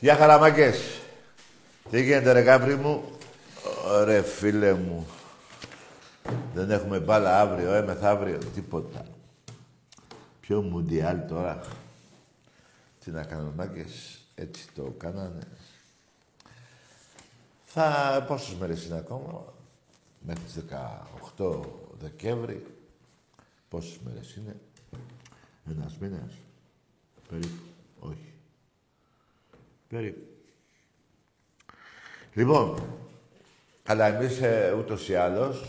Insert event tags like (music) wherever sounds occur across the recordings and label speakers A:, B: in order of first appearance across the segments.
A: Γεια χαραμάκες. Τι γίνεται ρε Γάβρι μου; Ρε φίλε μου. Δεν έχουμε μπάλα αύριο, ε, μεθαύριο. Τίποτα. Ποιο μουντιάλ τώρα. Τι να κάνουμε μάγκες. Έτσι το κάνανε. Θα... Πόσες μέρες είναι ακόμα; Μέχρι τις 18 Δεκέμβρη. Πόσες μέρες είναι; Ένας μήνας. Περίπου. Όχι. Περίπου. Λοιπόν, αλλά εμείς ε, ούτως ή άλλως,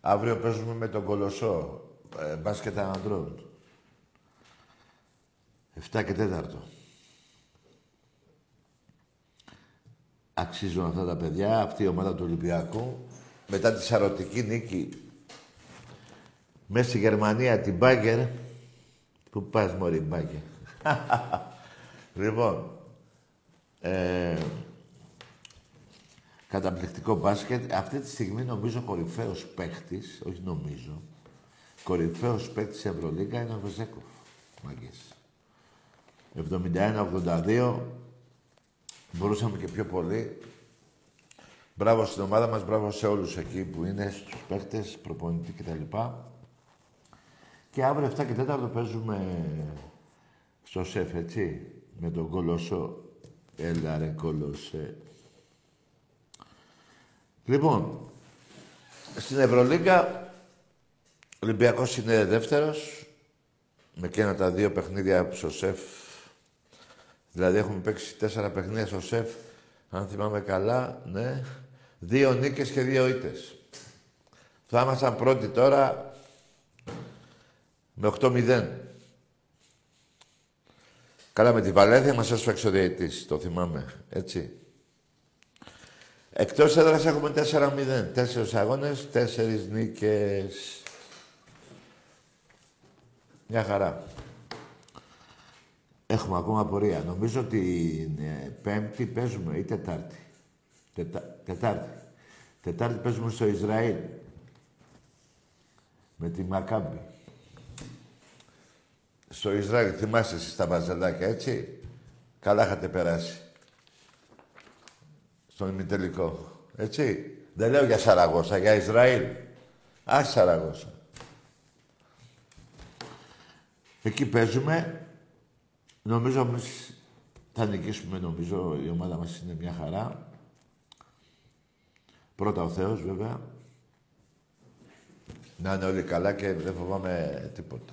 A: αύριο παίζουμε με τον Κολοσσό, ε, μπάσκετ ανδρών. 7 και 4. Αξίζουν αυτά τα παιδιά, αυτή η ομάδα του Ολυμπιακού, μετά τη σαρωτική νίκη μέσα στη Γερμανία, την Μπάγκερ. Πού πας, μωρή Μπάγκερ; (laughs) Λοιπόν, ε, καταπληκτικό μπάσκετ. Αυτή τη στιγμή νομίζω κορυφαίος παίχτης, όχι νομίζω, κορυφαίος παίχτης Ευρωλίγκα είναι ο Βεζέκοφ. Μάγκες. 71-82. Μπορούσαμε και πιο πολύ. Μπράβο στην ομάδα μας, μπράβο σε όλους εκεί που είναι, στους παίχτες, προπονητή κτλ. Και αύριο 7 και 4 παίζουμε στο ΣΕΦ, έτσι με τον Κολοσσό. Έλα ρε Κολοσσέ. Λοιπόν, στην Ευρωλίγκα ο Ολυμπιακός είναι δεύτερος με και ένα τα δύο παιχνίδια στο ΣΕΦ. Δηλαδή έχουμε παίξει τέσσερα παιχνίδια στο ΣΕΦ, αν θυμάμαι καλά, ναι. Δύο νίκες και δύο ήττες. Θα ήμασταν πρώτοι τώρα με 8-0. Καλά με τη Βαλένθια μας έσφαξε ο διαιτής, το θυμάμαι, έτσι. Εκτός έδρας έχουμε 4-0. Τέσσερις αγώνες, τέσσερις νίκες. Μια χαρά. Έχουμε ακόμα πορεία. Νομίζω ότι Πέμπτη παίζουμε ή Τετάρτη. Τετά... Τετάρτη. Τετάρτη παίζουμε στο Ισραήλ. Με τη Μακάμπη στο Ισραήλ, θυμάστε εσείς τα μπαζελάκια, έτσι; Καλά είχατε περάσει. Στον ημιτελικό. Έτσι; Δεν λέω για Σαραγώσα, για Ισραήλ. Α, Σαραγώσα. Εκεί παίζουμε. Νομίζω εμείς θα νικήσουμε, νομίζω. Η ομάδα μας είναι μια χαρά. Πρώτα ο Θεός, βέβαια. Να είναι όλοι καλά και δεν φοβάμαι τίποτα.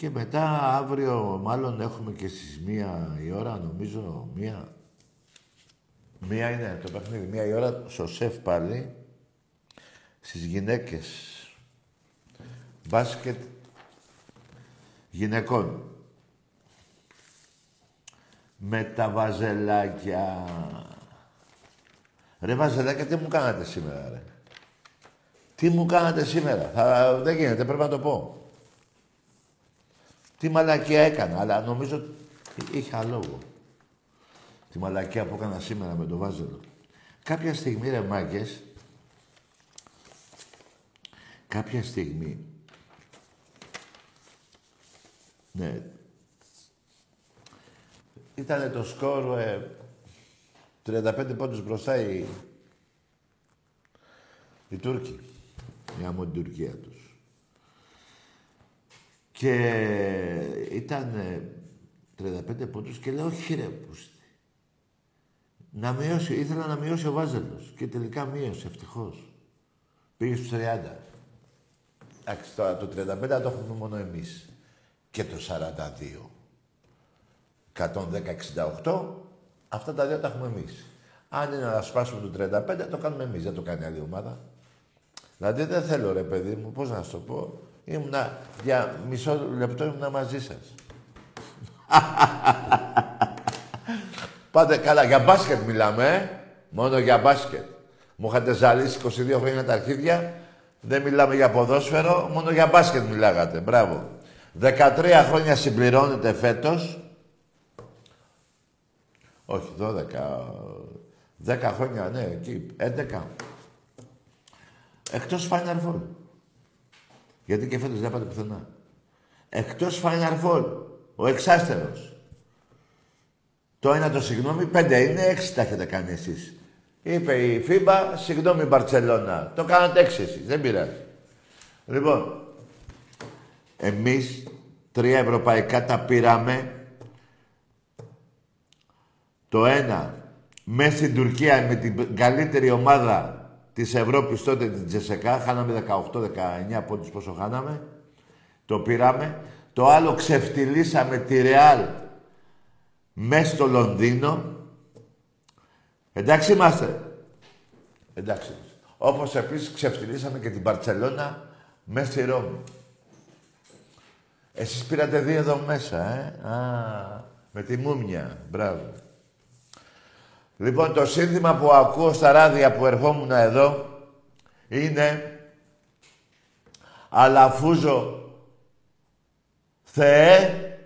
A: Και μετά αύριο μάλλον έχουμε και στις μία η ώρα, νομίζω, μία. Μία είναι το παιχνίδι, μία η ώρα στο σεφ πάλι, στις γυναίκες. Μπάσκετ γυναικών. με τα βαζελάκια. Ρε βαζελάκια, τι μου κάνατε σήμερα, ρε; Τι μου κάνατε σήμερα; Θα, δεν γίνεται, πρέπει να το πω. Τι μαλακία έκανα, αλλά νομίζω είχα λόγο. Τη μαλακία που έκανα σήμερα με το βάζελο. Κάποια στιγμή, ρε μάγκες, κάποια στιγμή, ναι, ήταν το σκορ ε, 35 πόντους μπροστά οι, οι Τούρκοι. Μια από την Τουρκία τους. Και ήταν 35 πόντους και λέω όχι ρε πούστη. Να μειώσει, ήθελα να μειώσει ο Βάζελος και τελικά μείωσε ευτυχώς. Πήγε στους 30. Εντάξει, τώρα το 35 το έχουμε μόνο εμείς. Και το 42. 110-68, αυτά τα δύο τα έχουμε εμείς. Αν είναι να σπάσουμε το 35, το κάνουμε εμείς, δεν το κάνει άλλη ομάδα. Δηλαδή δεν θέλω ρε παιδί μου, πώς να σου το πω. Ήμουνα, για μισό λεπτό ήμουνα μαζί σας. (laughs) Πάτε καλά, για μπάσκετ μιλάμε, ε. Μόνο για μπάσκετ. Μου είχατε ζαλίσει 22 χρόνια τα αρχίδια. Δεν μιλάμε για ποδόσφαιρο, μόνο για μπάσκετ μιλάγατε. Μπράβο. 13 χρόνια συμπληρώνεται φέτος. Όχι, 12. 10 χρόνια, ναι, εκεί. 11. Εκτός Final Four. Γιατί και φέτος δεν πάτε πουθενά. Εκτός Final Four. Ο εξάστερος. Το ένα το συγγνώμη, πέντε είναι, έξι τα έχετε κάνει εσείς. Είπε η FIBA, συγγνώμη Μπαρτσελώνα. Το κάνατε έξι εσείς, δεν πειράζει. Λοιπόν, εμείς τρία ευρωπαϊκά τα πήραμε. Το ένα, μέσα στην Τουρκία με την καλύτερη ομάδα της Ευρώπης τότε την Τζεσεκά. Χάναμε 18-19 πόντους πόσο χάναμε. Το πήραμε. Το άλλο ξεφτυλίσαμε τη Ρεάλ μέσα στο Λονδίνο. Εντάξει είμαστε. Εντάξει. Όπως επίσης ξεφτυλίσαμε και την Παρτσελώνα μέσα στη Ρώμη. Εσείς πήρατε δύο εδώ μέσα, ε. Α, με τη Μούμια. Μπράβο. Λοιπόν, το σύνθημα που ακούω στα ράδια που ερχόμουν εδώ είναι «Αλαφούζο Θεέ,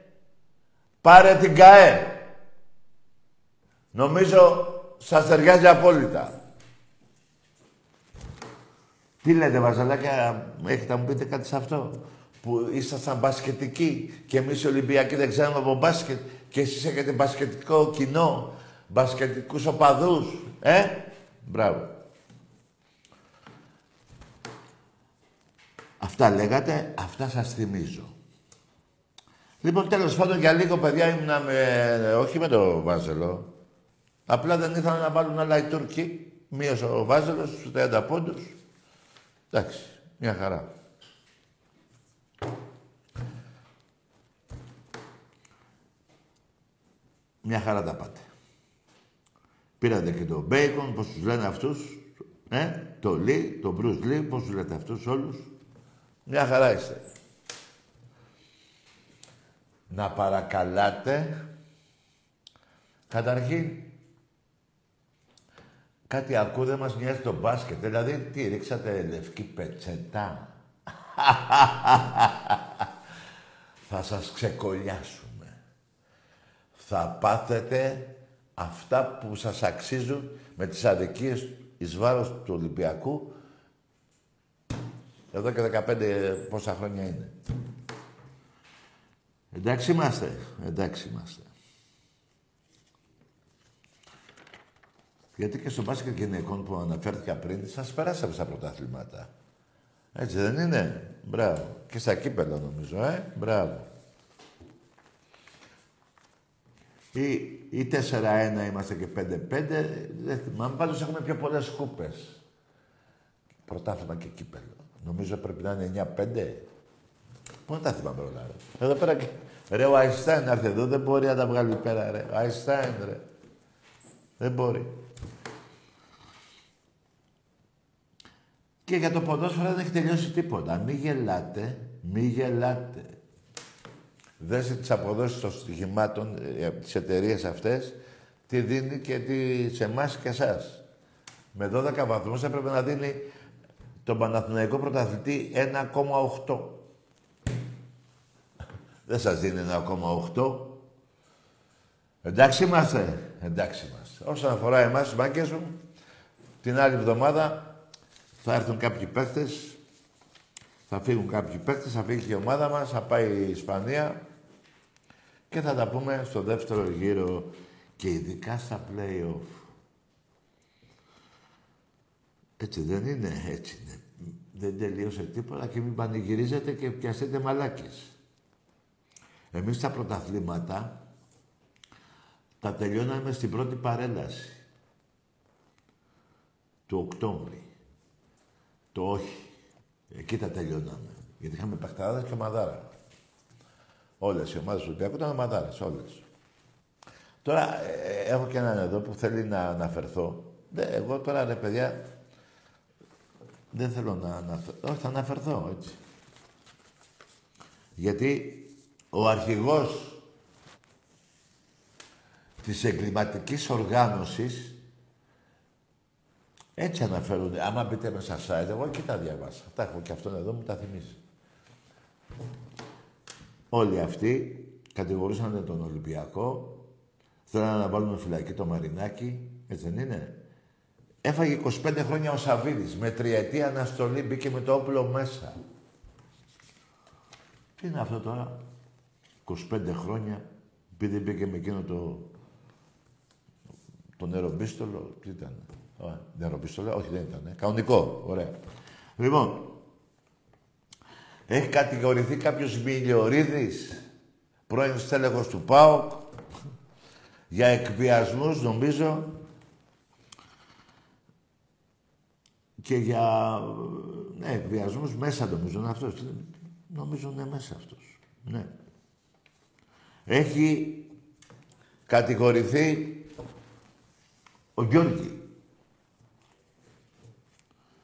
A: πάρε την ΚΑΕ». Νομίζω σας ταιριάζει απόλυτα. Τι λέτε, Βαζαλάκια, έχετε να μου πείτε κάτι σε αυτό; Που ήσασταν μπασκετικοί και εμείς οι Ολυμπιακοί δεν ξέρουμε από μπάσκετ και εσείς έχετε μπασκετικό κοινό μπασκετικούς οπαδούς. Ε, μπράβο. Αυτά λέγατε, αυτά σας θυμίζω. Λοιπόν, τέλος πάντων, για λίγο, παιδιά, ήμουν με... όχι με το Βάζελο. Απλά δεν ήθελαν να βάλουν άλλα οι Τούρκοι. Μείωσε ο Βάζελος στους 30 πόντους. Εντάξει, μια χαρά. Μια χαρά τα πάτε. Πήρατε και τον Μπέικον, πώς τους λένε αυτούς. Ε, το Λί, τον Μπρουζ Λί, πώς τους λέτε αυτούς όλους. Μια χαρά είστε. Να παρακαλάτε. Καταρχήν, κάτι ακούω δεν μας νοιάζει το μπάσκετ. Δηλαδή, τι, ρίξατε λευκή πετσετά. (laughs) Θα σας ξεκολλιάσουμε. Θα πάθετε αυτά που σας αξίζουν με τις αδικίες εις βάρος του Ολυμπιακού εδώ και 15 πόσα χρόνια είναι. Εντάξει είμαστε. Εντάξει είμαστε. Γιατί και στο μπάσκετ γυναικών που αναφέρθηκα πριν, σας περάσαμε στα πρωταθλήματα. Έτσι δεν είναι; Μπράβο. Και στα κύπελα νομίζω, ε. Μπράβο. Ή, ή 4-1 είμαστε και 5-5. Δεν θυμάμαι. Πάντως έχουμε πιο πολλές κούπες. Πρωτάθλημα και κύπελο. Νομίζω πρέπει να είναι 9-5. Πού τα θυμάμαι όλα, ρε. Εδώ πέρα και... Ρε, ο Αϊστάιν έρθει εδώ, δεν μπορεί να τα βγάλει πέρα, ρε. Ο Αϊστάιν, ρε. Δεν μπορεί. Και για το ποδόσφαιρο δεν έχει τελειώσει τίποτα. Μη γελάτε, μη γελάτε. Δέσε τις αποδόσεις των στοιχημάτων, ε, τις εταιρείες αυτές, τι δίνει και τι σε εμάς και εσάς. Με 12 βαθμούς έπρεπε να δίνει τον Παναθηναϊκό πρωταθλητή 1,8. Δεν σας δίνει 1,8. Εντάξει είμαστε. Εντάξει είμαστε. Όσον αφορά εμάς, μάγκες μου, την άλλη εβδομάδα θα έρθουν κάποιοι παίχτες, θα φύγουν κάποιοι παίχτες, θα φύγει και η ομάδα μας, θα πάει η Ισπανία και θα τα πούμε στο δεύτερο γύρο και ειδικά στα play-off. Έτσι δεν είναι, έτσι είναι. Δεν τελείωσε τίποτα και μην πανηγυρίζετε και πιαστείτε μαλάκες. Εμείς τα πρωταθλήματα τα τελειώναμε στην πρώτη παρέλαση του Οκτώβρη. Το όχι. Εκεί τα τελειώναμε. Γιατί είχαμε παιχταράδες και μαδάρα. Όλες οι ομάδες του Ολυμπιακού ήταν μαδάρες, όλες. Τώρα ε, έχω και έναν εδώ που θέλει να αναφερθώ. εγώ τώρα ρε παιδιά δεν θέλω να αναφερθώ. Όχι, θα αναφερθώ έτσι. Γιατί ο αρχηγός της εγκληματικής οργάνωσης έτσι αναφέρονται. Άμα μπείτε μέσα site, εγώ και τα διαβάσα. Τα έχω και αυτόν εδώ μου τα θυμίζει. Όλοι αυτοί κατηγορούσαν τον Ολυμπιακό, θέλανε να βάλουν φυλακή το Μαρινάκι, έτσι δεν είναι. Έφαγε 25 χρόνια ο Σαββίδης, με τριετή αναστολή μπήκε με το όπλο μέσα. Τι είναι αυτό τώρα, 25 χρόνια, επειδή μπήκε με εκείνο το, το νεροπίστολο, τι ήταν; Νεροπίστολο, όχι δεν ήταν. Κανονικό, ωραία. Λοιπόν, έχει κατηγορηθεί κάποιος Μιλιορίδης, πρώην στέλεχος του ΠΑΟΚ, για εκβιασμούς, νομίζω, και για ναι, εκβιασμούς μέσα νομίζω είναι αυτός. Νομίζω είναι μέσα αυτός. Ναι. Έχει κατηγορηθεί ο Γιώργη.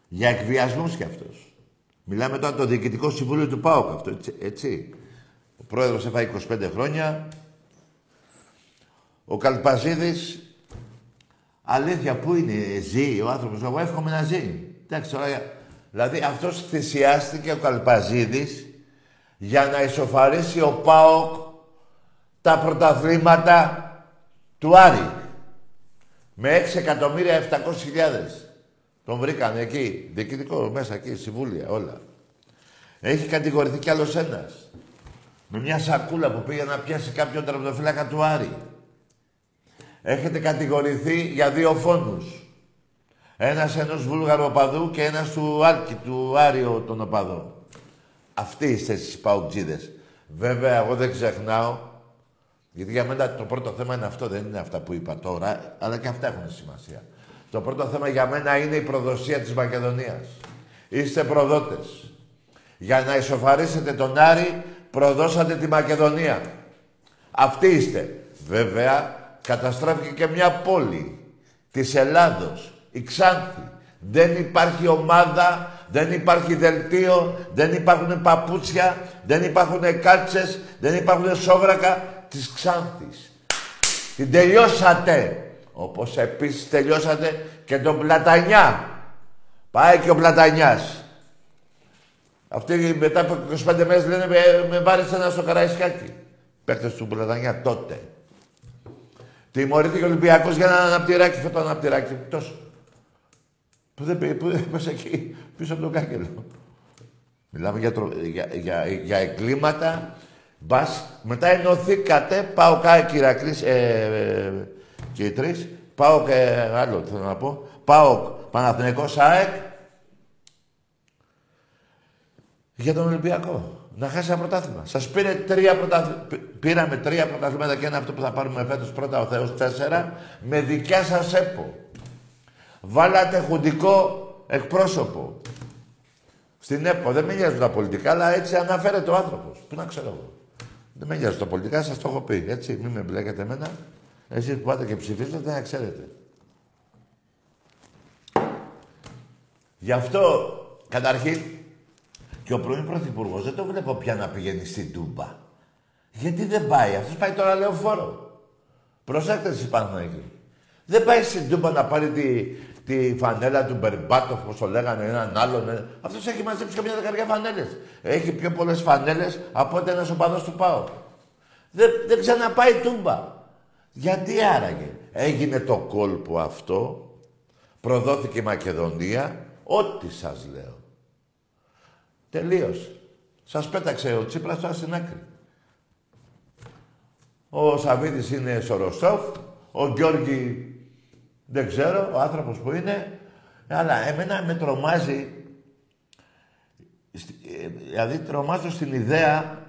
A: Για εκβιασμούς κι αυτός. Μιλάμε τώρα το Διοικητικό Συμβούλιο του ΠΑΟΚ αυτό, έτσι. Ο πρόεδρος έφαγε 25 χρόνια. Ο Καλπαζίδης, αλήθεια, πού είναι, ζει ο άνθρωπος; Εγώ εύχομαι να ζει. Εντάξει, τώρα, δηλαδή αυτός θυσιάστηκε ο Καλπαζίδης για να ισοφαρίσει ο ΠΑΟΚ τα πρωταθλήματα του Άρη. Με 6 εκατομμύρια 700 Τον βρήκαν εκεί, διοικητικό, μέσα εκεί, συμβούλια, όλα. Έχει κατηγορηθεί κι άλλος ένας. Με μια σακούλα που πήγε να πιάσει κάποιον τερματοφύλακα του Άρη. Έχετε κατηγορηθεί για δύο φόνους. Ένας ενός Βούλγαρου οπαδού και ένας του Άρκη, του Άριο τον οπαδό. Αυτοί είστε εσείς παουτζίδες. Βέβαια, εγώ δεν ξεχνάω, γιατί για μένα το πρώτο θέμα είναι αυτό, δεν είναι αυτά που είπα τώρα, αλλά και αυτά έχουν σημασία. Το πρώτο θέμα για μένα είναι η προδοσία της Μακεδονίας. Είστε προδότες. Για να ισοφαρίσετε τον Άρη, προδώσατε τη Μακεδονία. Αυτοί είστε. Βέβαια, καταστράφηκε και μια πόλη της Ελλάδος, η Ξάνθη. Δεν υπάρχει ομάδα, δεν υπάρχει δελτίο, δεν υπάρχουν παπούτσια, δεν υπάρχουν κάτσες, δεν υπάρχουν σόβρακα της Ξάνθης. Την τελειώσατε. Όπως επίσης τελειώσατε και τον Πλατανιά. Πάει και ο Πλατανιάς. Αυτοί μετά από 25 μέρες λένε με, με βάρεσε ένα στο Καραϊσκάκι. Παίκτες του Πλατανιά τότε. Τιμωρήθηκε ο Ολυμπιακός για ένα αναπτυράκι, αυτό το αναπτυράκι. Τόσο. Που δεν πήγε, που δεν μέσα εκεί, πίσω από τον κάγκελο. Μιλάμε για, τρο... για, για, για εγκλήματα. Μπας, μετά ενωθήκατε, πάω κάτω Κυρακλής, ε, ε, και οι τρεις, πάω και άλλο θέλω να πω, πάω Παναθηναϊκός ΑΕΚ για τον Ολυμπιακό. Να χάσει ένα πρωτάθλημα. Σας πήρε τρία πρωτάθλημα. Πήραμε τρία πρωτάθληματα και ένα αυτό που θα πάρουμε φέτος πρώτα ο Θεός τέσσερα με δικιά σας έπο. Βάλατε χουντικό εκπρόσωπο. Στην ΕΠΟ. Δεν με νοιάζουν τα πολιτικά, αλλά έτσι αναφέρεται ο άνθρωπος. Πού να ξέρω εγώ. Δεν με νοιάζουν τα πολιτικά, σας το έχω πει. Έτσι, μην με μπλέκετε εμένα. Εσείς που πάτε και ψηφίζετε, να ξέρετε. Γι' αυτό, καταρχήν, και ο πρώην Πρωθυπουργός δεν το βλέπω πια να πηγαίνει στην Τούμπα. Γιατί δεν πάει. Αυτός πάει τώρα λεωφόρο. Προσέξτε εσείς Παναθηναϊκοί. Δεν πάει στην Τούμπα να πάρει τη, τη φανέλα του Μπερμπάτοφ, όπως το λέγανε, έναν άλλον. Ε. Αυτός έχει μαζέψει καμιά δεκαριά φανέλες. Έχει πιο πολλές φανέλες από ότι ένας οπαδός του ΠΑΟ. Δεν, δεν ξαναπάει Τούμπα. Γιατί άραγε. Έγινε το κόλπο αυτό, προδόθηκε η Μακεδονία, ό,τι σας λέω. Τελείωσε. Σας πέταξε ο Τσίπρας τώρα στην άκρη. Ο Σαββίδης είναι στο Ροστόφ, ο Γιώργη δεν ξέρω, ο άνθρωπος που είναι, αλλά εμένα με τρομάζει, ε, δηλαδή τρομάζω στην ιδέα,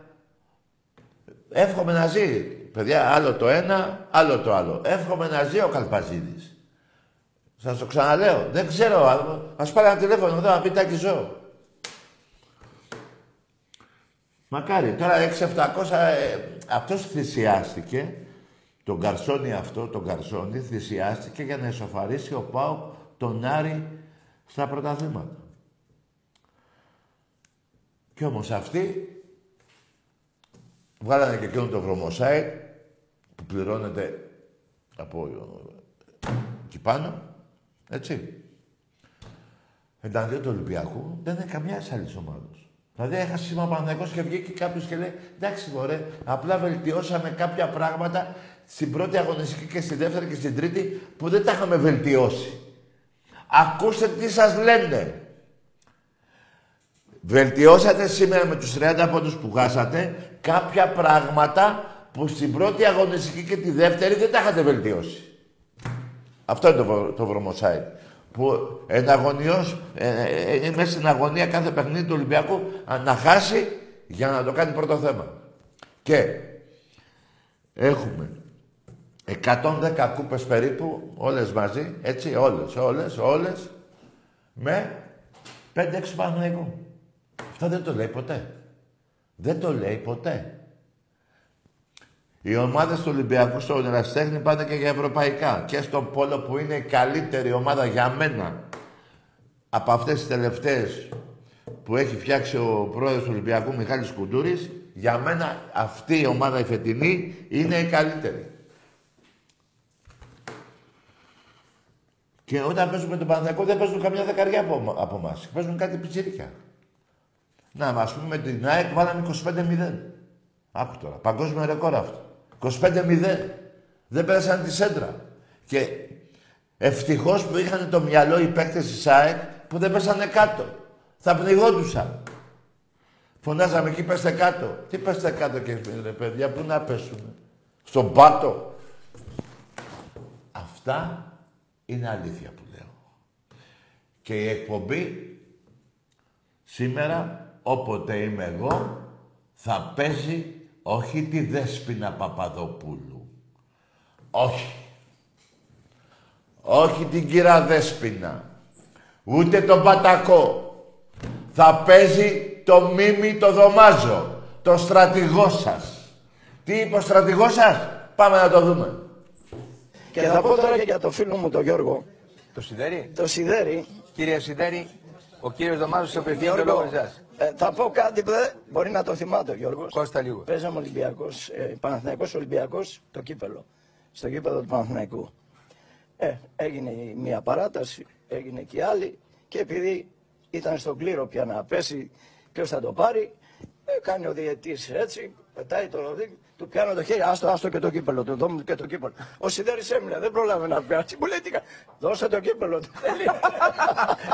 A: εύχομαι να ζει. Παιδιά, άλλο το ένα, άλλο το άλλο. Εύχομαι να ζει ο Καλπαζίδης. Σας το ξαναλέω. Δεν ξέρω. Ας πάρει ένα τηλέφωνο εδώ να πει τάκι ζω. Μακάρι. Τώρα 6-700... Ε, αυτός θυσιάστηκε. Τον Καρσόνι αυτό, τον Καρσόνι, θυσιάστηκε για να εσωφαρίσει ο Πάο τον Άρη στα πρωταθλήματα. Κι όμως αυτοί βγάλανε και εκείνο το βρωμοσάιτ που πληρώνεται από εκεί πάνω έτσι. Εναντίον του Ολυμπιακού δεν είναι καμιά άλλη ομάδα. Δηλαδή έχασε σήμα Παναθηναϊκός και βγήκε κάποιος και λέει εντάξει μωρέ, απλά βελτιώσαμε κάποια πράγματα στην πρώτη αγωνιστική και στη δεύτερη και στην τρίτη που δεν τα είχαμε βελτιώσει. Ακούστε τι σας λένε. Βελτιώσατε σήμερα με τους 30 πόντους που χάσατε κάποια πράγματα που στην πρώτη αγωνιστική και τη δεύτερη δεν τα είχατε βελτιώσει. Αυτό είναι το, το βρωμοσάιτ. Που εναγωνιός, ε, ε, είναι μέσα στην αγωνία κάθε παιχνίδι του Ολυμπιακού να χάσει για να το κάνει πρώτο θέμα. Και έχουμε 110 κούπες περίπου, όλες μαζί, έτσι, όλες, όλες, όλες, με 5-6 Παναθηναϊκού. Αυτό δεν το λέει ποτέ. Δεν το λέει ποτέ. Οι ομάδες του Ολυμπιακού στο Εραστέχνη πάνε και για ευρωπαϊκά. Και στο Πόλο που είναι η καλύτερη ομάδα για μένα από αυτές τις τελευταίες που έχει φτιάξει ο πρόεδρος του Ολυμπιακού Μιχάλης Κουντούρης, για μένα αυτή η ομάδα η φετινή είναι η καλύτερη. Και όταν παίζουμε τον Παναθηναϊκό δεν παίζουν καμιά δεκαριά από, από εμάς. Παίζουν κάτι πιτσίρικα. Να, ας πούμε με την ΑΕΚ βάλαμε 25-0. Άκου τώρα. Παγκόσμιο ρεκόρ αυτό. 25-0. Δεν πέρασαν τη σέντρα. Και ευτυχώς που είχαν το μυαλό οι παίκτες της ΣΑΕΚ που δεν πέσανε κάτω. Θα πνιγόντουσαν. Φωνάζαμε εκεί, πέστε κάτω. Τι πέστε κάτω και ρε παιδιά, πού να πέσουμε. Στον πάτο. Αυτά είναι αλήθεια που λέω. Και η εκπομπή σήμερα, όποτε είμαι εγώ, θα παίζει όχι τη Δέσποινα Παπαδοπούλου. Όχι. Όχι την κύρα Δέσποινα. Ούτε τον Πατακό. Θα παίζει το μίμη το δωμάζο. Το στρατηγό σας. Τι είπε ο στρατηγός σας; Πάμε να το δούμε.
B: Και θα πω τώρα και για το φίλο μου τον Γιώργο.
C: Το Σιδέρι.
B: Το Σιδέρι.
C: Κύριε Σιδέρι, ο κύριος Δωμάζος απευθύνει το λόγο εσάς.
B: Ε, θα πω κάτι που δεν μπορεί να το θυμάται ο Γιώργος.
C: Κώστα λίγο.
B: Παίζαμε Ολυμπιακός, ε, Παναθυναϊκό Ολυμπιακός, το κύπελο. Στο κύπελο του Παναθηναϊκού. Ε, έγινε μια παράταση, έγινε και άλλη. Και επειδή ήταν στον κλήρο πια να πέσει, ποιος θα το πάρει, ε, κάνει ο διαιτής έτσι, πετάει το ροδί, του πιάνω το χέρι, άστο, άστο και το κύπελο, του δώμου και το κύπελο. Ο Σιδέρης έμεινε, δεν πρόλαβε να πιάσει. Μου λέει, τι δώσε το κύπελο του.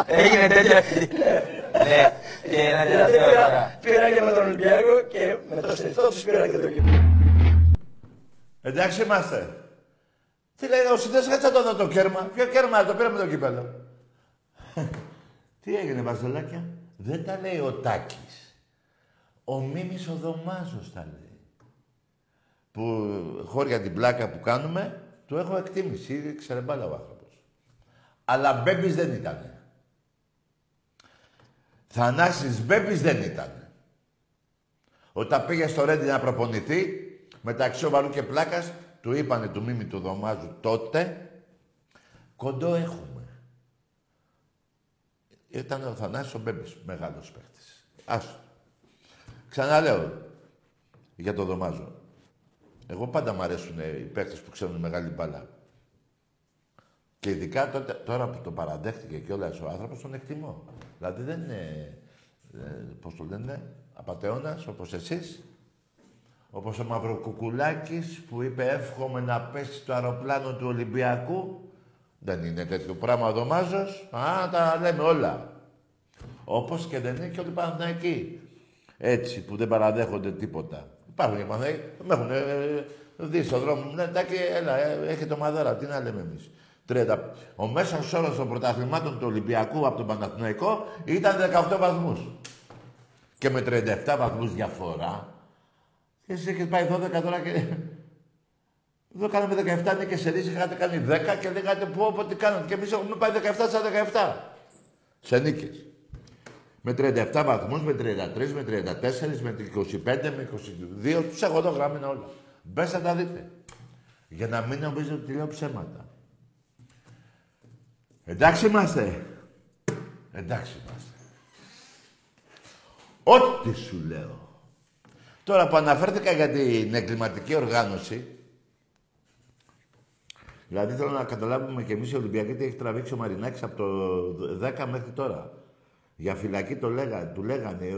C: Έγινε τέτοια. Ναι,
B: και να Πήρα και με τον Ολυμπιακό και με το στριφτό τους πήρα και το κύπελο.
A: Εντάξει είμαστε. Τι λέει, ο Σιδέρης κάτσε το δω το κέρμα. Ποιο κέρμα, το πήραμε το κύπελο. (laughs) Τι έγινε, Βαζελάκια. Δεν τα λέει ο Τάκης. Ο Μίμης ο Δωμάζος τα λέει που χώρια την πλάκα που κάνουμε, του έχω εκτίμηση. Ξέρε μπάλα ο άνθρωπος. Αλλά Μπέμπης δεν ήταν. Θανάσης Μπέμπης δεν ήταν. Όταν πήγε στο Ρέντι να προπονηθεί, μεταξύ Βαρού και Πλάκας, του είπανε του Μίμη του Δωμάζου τότε, κοντό έχουμε. Ήταν ο Θανάσης ο Μπέμπης, μεγάλος παίχτης. Άστο. Ξαναλέω, για το δωμάζο. Εγώ πάντα μου αρέσουν οι παίκτες που ξέρουν μεγάλη μπάλα. Και ειδικά τότε, τώρα που το παραδέχτηκε και όλα ο άνθρωπος, τον εκτιμώ. Δηλαδή δεν είναι, ε, πώς το λένε, απατεώνας όπως εσείς. Όπως ο Μαυροκουκουλάκης που είπε εύχομαι να πέσει το αεροπλάνο του Ολυμπιακού. Δεν είναι τέτοιο πράγμα ο Δωμάζος. Α, τα λέμε όλα. Όπως και δεν είναι και όλοι οι Παναθηναϊκοί. Έτσι, που δεν παραδέχονται τίποτα. Υπάρχουν και Παναθηναϊκοί που με έχουν ε, δει στον δρόμο. Ναι, εντάξει, έλα, ε, έχετε ομαδάρα. Τι να λέμε εμείς. 30. Ο μέσος όρος των πρωταθλημάτων του Ολυμπιακού από τον Παναθηναϊκό ήταν 18 βαθμούς. Και με 37 βαθμούς διαφορά, εσύ έχεις πάει 12 τώρα και... Εδώ κάναμε 17 νίκες σε ρίση, είχατε κάνει 10 και λέγατε πω, πω τι κάνατε. Και εμείς έχουμε πάει 17 στα 17. Σε νίκες. Με 37 βαθμούς, με 33, με 34, με 25, με 22. Τους έχω εδώ γραμμένα όλα. Μπες να τα δείτε. Για να μην νομίζετε ότι λέω ψέματα. Εντάξει είμαστε. Εντάξει είμαστε. Ό,τι σου λέω. Τώρα που αναφέρθηκα για την εγκληματική οργάνωση, δηλαδή θέλω να καταλάβουμε και εμείς οι Ολυμπιακοί τι έχει τραβήξει ο Μαρινάκης από το 10 μέχρι τώρα. Για φυλακή το λέγα, του λέγανε. ε,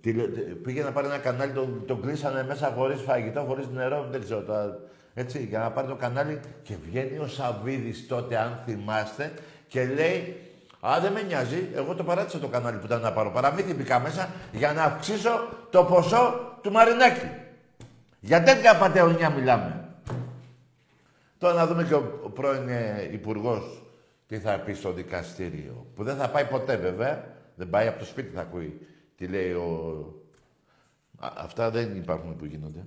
A: τι λέ- τι- πήγε να πάρει ένα κανάλι, τον, τον κλείσανε μέσα χωρίς φαγητό, χωρίς νερό, δεν ξέρω τώρα. Έτσι, για να πάρει το κανάλι και βγαίνει ο Σαββίδης τότε, αν θυμάστε, και λέει Α, δεν με νοιάζει. Εγώ το παράτησα το κανάλι που ήταν να πάρω. Παραμύθι μπήκα μέσα για να αυξήσω το ποσό του Μαρινάκη. Για τέτοια πατεωνιά μιλάμε. Τώρα να δούμε και ο, ο πρώην ε, υπουργός τι θα πει στο δικαστήριο. Που δεν θα πάει ποτέ βέβαια. Δεν πάει από το σπίτι θα ακούει τι λέει ο... Α, αυτά δεν υπάρχουν που γίνονται.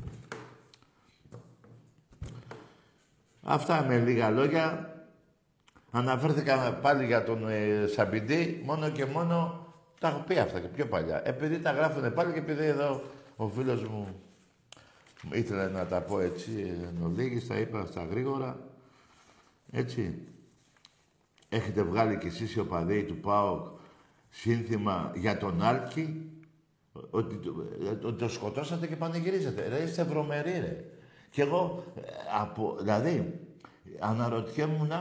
A: Αυτά με λίγα λόγια. Αναφέρθηκα πάλι για τον ε, Σαμπιντή, μόνο και μόνο τα έχω πει αυτά και πιο παλιά. Επειδή τα γράφουν πάλι και επειδή εδώ ο φίλος μου ήθελε να τα πω έτσι, εν ολίγης, τα είπα στα γρήγορα. Έτσι. Έχετε βγάλει κι εσείς οι οπαδοί του ΠΑΟΚ σύνθημα για τον Άλκη, ότι το, ε, ότι το σκοτώσατε και πανηγυρίζετε. Ρε, είστε βρωμεροί, ρε. Και εγώ, ε, από, δηλαδή, αναρωτιέμουν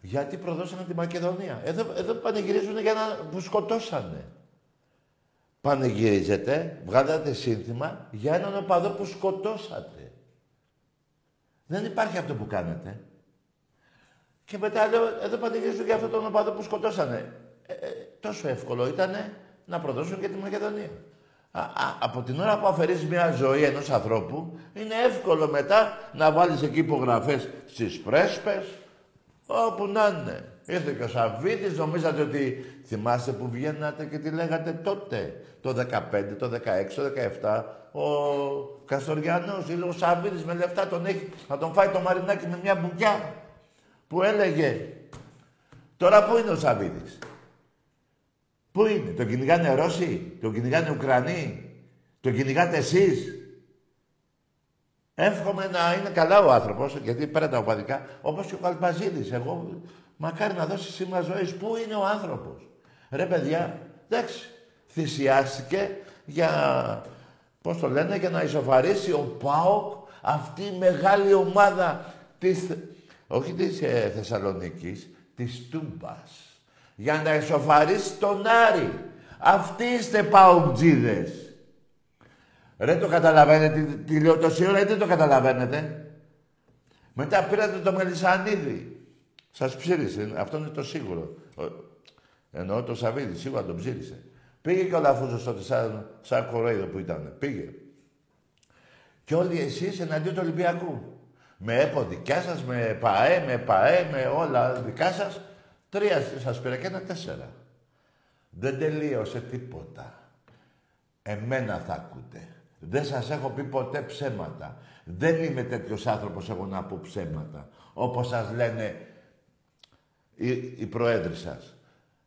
A: γιατί προδώσανε τη Μακεδονία. Εδώ, εδώ πανηγυρίζουν για να που σκοτώσανε. Πανηγυρίζετε, βγάλατε σύνθημα για έναν οπαδό που σκοτώσατε. Δεν υπάρχει αυτό που κάνετε. Και μετά λέω, εδώ πανηγυρίζουν για αυτόν τον οπαδό που σκοτώσανε. Ε, ε, τόσο εύκολο ήταν να προδώσουν και τη Μακεδονία. Α, α, από την ώρα που αφαιρείς μια ζωή ενός ανθρώπου, είναι εύκολο μετά να βάλεις εκεί υπογραφές στις πρέσπες, όπου να είναι. Ήρθε και ο Σαββίδης, νομίζατε ότι θυμάστε που βγαίνατε και τι λέγατε τότε. Το 15, το 16, το 17, ο Καστοριανός ή ο Σαββίδης με λεφτά τον έχει, να τον φάει το μαρινάκι με μια μπουκιά που έλεγε. Τώρα πού είναι ο Σαββίδης. Πού είναι, τον κυνηγάνε Ρώσοι, τον κυνηγάνε Ουκρανοί, τον κυνηγάτε εσείς. Εύχομαι να είναι καλά ο άνθρωπος, γιατί πέρα τα οπαδικά, όπως και ο Καλπαζίδης. Εγώ, μακάρι να δώσει σήμα ζωής. Πού είναι ο άνθρωπος; Ρε παιδιά, εντάξει, θυσιάστηκε για, πώς το λένε, για να ισοφαρίσει ο ΠΑΟΚ αυτή η μεγάλη ομάδα της, όχι της ε, Θεσσαλονίκης, της Τούμπας. Για να ισοφαρίσει τον Άρη. Αυτοί είστε ΠΑΟΚτζίδες. Ρε το καταλαβαίνετε τι, τι λέω τόση ώρα ή δεν το καταλαβαίνετε. Μετά πήρατε το Μελισανίδη. Σας ψήρισε. Αυτό είναι το σίγουρο. Ο, εννοώ το Σαββίδη. Σίγουρα τον ψήρισε. Πήγε και ο Λαφούζος τότε σαν, σαν κοροϊδό που ήταν. Πήγε. Και όλοι εσείς εναντίον του Ολυμπιακού. Με ΕΠΟ δικιά σας, με ΠΑΕ, με ΠΑΕ, με όλα δικά σας. Τρία σας πήρα και ένα τέσσερα. Δεν τελείωσε τίποτα. Εμένα θα ακούτε. Δεν σας έχω πει ποτέ ψέματα. Δεν είμαι τέτοιος άνθρωπος εγώ να πω ψέματα. Όπως σας λένε οι, οι προέδροι σας.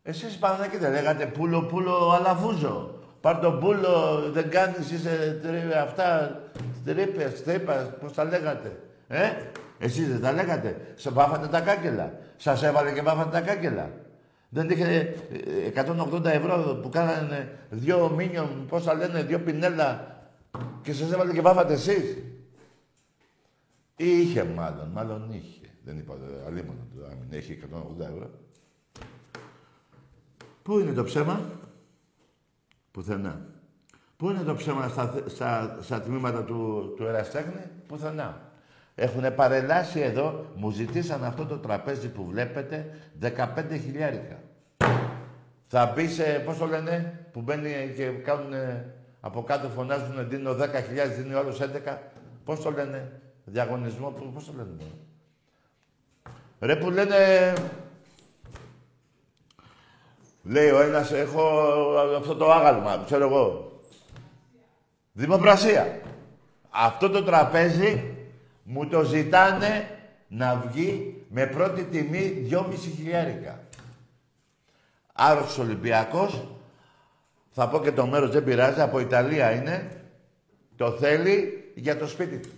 A: Εσείς Παναγιώτη δεν λέγατε πουλο πουλο αλαφούζο. Πάρ το πουλο, δεν κάνεις, είσαι τρί, αυτά, τρύπες, τρύπας, πώς τα λέγατε. Ε, εσείς δεν τα λέγατε. Σε βάφατε τα κάκελα. Σας έβαλε και βάφατε τα κάκελα. Δεν είχε ε, 180 ευρώ που κάνανε δυο μίνιον, πώς τα λένε, δυο πινέλα Και σας έβαλε και βάφατε εσείς. Ή είχε μάλλον, μάλλον είχε. Δεν είπα, ε, αλίμονο του, αν έχει 180 ευρώ. Πού είναι το ψέμα; Πουθενά. Πού είναι το ψέμα στα, στα, στα τμήματα του, του Εραστέχνη; Πουθενά. Έχουν παρελάσει εδώ, μου ζητήσαν αυτό το τραπέζι που βλέπετε, 15 χιλιάρικα. Θα μπει σε, πώς το λένε, που μπαίνει και κάνουν από κάτω φωνάζουν, δίνω 10.000, δίνει ο άλλος 11. Πώς το λένε, διαγωνισμό, πώς το λένε. Ρε που λένε, λέει ο ένας, έχω αυτό το άγαλμα, ξέρω εγώ. Δημοπρασία. Αυτό το τραπέζι μου το ζητάνε να βγει με πρώτη τιμή 2,5 χιλιάρικα. Άρρωστος Ολυμπιακός, θα πω και το μέρος, δεν πειράζει, από Ιταλία είναι, το θέλει για το σπίτι του.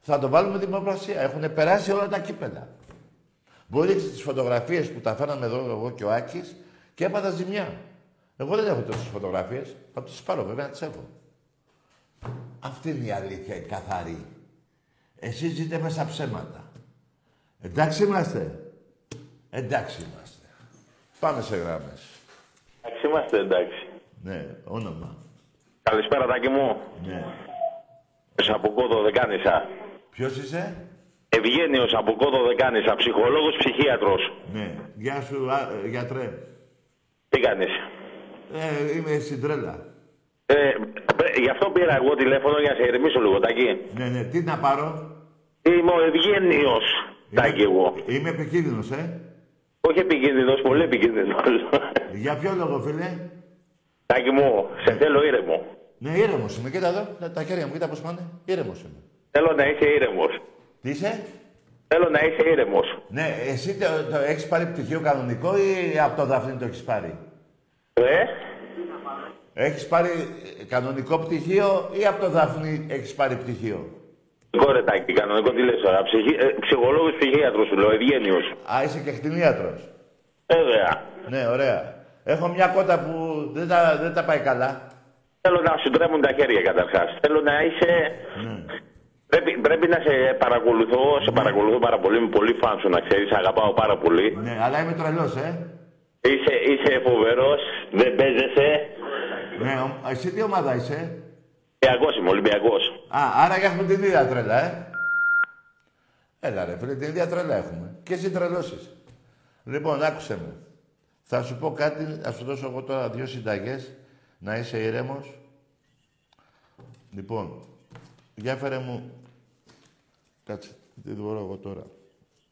A: Θα το βάλουμε δημοπρασία. Έχουν περάσει όλα τα κύπελα. Μπορεί τις φωτογραφίες που τα φέραμε εδώ εγώ και ο Άκης και έπαθα ζημιά. Εγώ δεν έχω τόσες φωτογραφίες. Θα τις πάρω βέβαια να τις έχω. Αυτή είναι η αλήθεια, η καθαρή. Εσείς ζείτε μέσα ψέματα. Εντάξει είμαστε. Εντάξει είμαστε. Πάμε σε γράμμες.
D: Εντάξει είμαστε, εντάξει.
A: Ναι, όνομα.
D: Καλησπέρα, Τάκη μου.
A: Ναι.
D: Από κόδο Δεκάνησα.
A: Ποιος είσαι;
D: Ευγένιος από κόδο Δεκάνησα, ψυχολόγος, ψυχίατρος.
A: Ναι. Γεια σου, α, ε, γιατρέ.
D: Τι κάνεις;
A: Ε, είμαι στην τρέλα.
D: Ε, πρέ- γι' αυτό πήρα εγώ τηλέφωνο για να σε ηρεμήσω λίγο, Τάκη.
A: Ναι, ναι. Τι να πάρω;
D: Είμαι ο Ευγένιος, Τάκη εγώ.
A: Είμαι επικίνδυνος, ε.
D: Όχι επικίνδυνος, πολύ επικίνδυνος.
A: Για ποιο λόγο, φίλε;
D: Τάκη μου, σε θέλω ήρεμο.
A: Ναι, ήρεμος είμαι. Κοίτα εδώ, τα- τα χέρια μου, κοίτα πώς πάνε. Ήρεμος είμαι.
D: Θέλω να είσαι ήρεμος.
A: Τι είσαι;
D: Θέλω να είσαι ήρεμος.
A: Ναι, εσύ το, το έχεις πάρει πτυχίο κανονικό ή από το Δαφνί το έχεις πάρει;
D: Ε,
A: Έχεις πάρει ε, κανονικό πτυχίο ή από το Δαφνί έχεις πάρει πτυχίο;
D: Κόρε Τάκη, κανονικό τι λες τώρα. Ψυχι... Ε, ψυχολόγος, ψυχίατρος σου λέω, Ευγένιος.
A: Α, είσαι και κτηνίατρος.
D: Βέβαια.
A: Ναι, ωραία. Έχω μια κότα που δεν τα, δεν τα πάει καλά.
D: Θέλω να σου τρέμουν τα χέρια καταρχάς. Θέλω να είσαι...
A: Ναι.
D: Πρέπει, πρέπει να σε παρακολουθώ, σε παρακολουθώ πάρα πολύ, είμαι πολύ φαν σου να ξέρεις, αγαπάω πάρα πολύ.
A: Ναι, αλλά είμαι τρελός, ε.
D: Είσαι, είσαι φοβερός, δεν παίζεσαι.
A: Ναι, ο- εσύ τι ομάδα είσαι;
D: Ολυμπιακός είμαι, Ολυμπιακός.
A: Α, άρα και έχουμε την ίδια τρέλα, ε. Έλα ρε φίλε, την ίδια τρέλα έχουμε. Και εσύ τρελός είσαι. Λοιπόν, άκουσε με. Θα σου πω κάτι, θα σου δώσω εγώ τώρα δύο συνταγές, να είσαι ηρέμος. Λοιπόν, για φέρε μου... Κάτσε, τι μπορώ εγώ τώρα.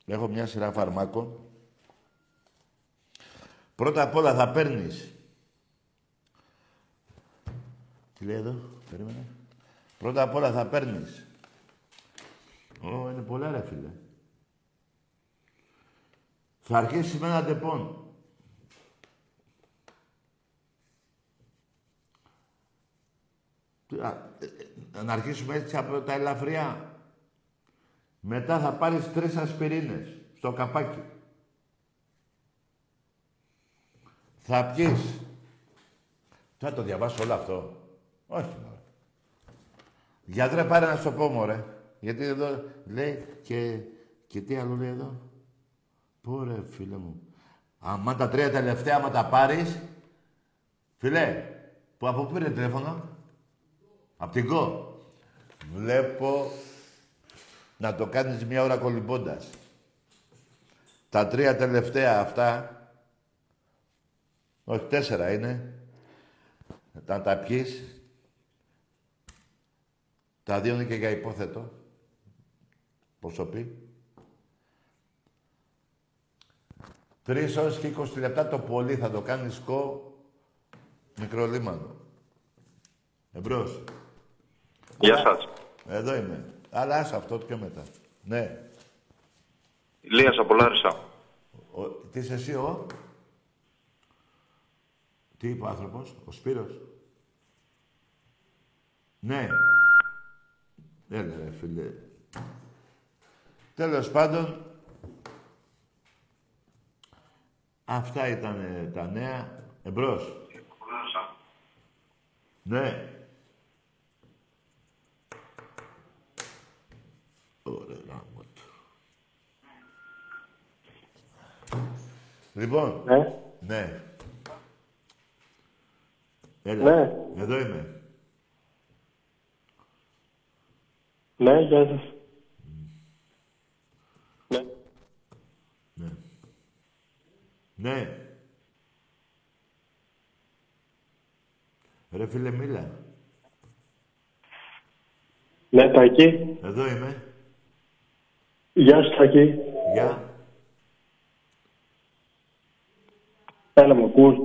A: Έχω μια σειρά φαρμάκων. Πρώτα απ' όλα θα παίρνεις... Τι λέει εδώ, περίμενε. Πρώτα απ' όλα θα παίρνεις. Ω, είναι πολλά ρε φίλε. Θα αρχίσεις με ένα τεπών. Τι, α, ε, ε, Να αρχίσουμε έτσι από τα ελαφριά. Μετά θα πάρεις τρεις ασπιρίνες στο καπάκι. Θα πιείς. Θα το διαβάσω όλο αυτό. Όχι, μωρέ. Γιατρέ, πάρε να στο πω, μωρέ. Γιατί εδώ λέει και... Και τι άλλο λέει εδώ; Πω ρε, φίλε μου. Άμα τα τρία τελευταία, άμα τα πάρεις... Φίλε, που από πού πήρε τηλέφωνο; Απ' την ΚΟ. Βλέπω να το κάνεις μια ώρα κολυμπώντας. Τα τρία τελευταία αυτά... Όχι, τέσσερα είναι. Να τα πιείς. Τα δύο είναι και για υπόθετο. Πόσο πει. Τρεις ώρες και 20 λεπτά το πολύ θα το κάνεις κο μικρό λίμανο. Εμπρός.
D: Γεια σας.
A: Εδώ είμαι. Αλλά άσε αυτό πιο μετά. Ναι.
D: Ηλίας από Λάρισα.
A: Ο, τι είσαι εσύ, ο; Τι είπε ο άνθρωπος, ο Σπύρος; Ναι. Έλα ρε. Τέλος πάντων, αυτά ήταν ε, τα νέα. Εμπρός. Ναι. Ωραία, μου. Λοιπόν.
E: Ναι.
A: Ναι.
E: Ναι.
A: Εδώ είμαι.
E: Ναι, γεια σας. Ναι.
A: Ναι. Ρε φίλε, μίλα.
E: Ναι, Τάκη.
A: Εδώ είμαι.
E: Γεια σου, Τάκη.
A: Γεια.
E: Έλα, μου ακούς.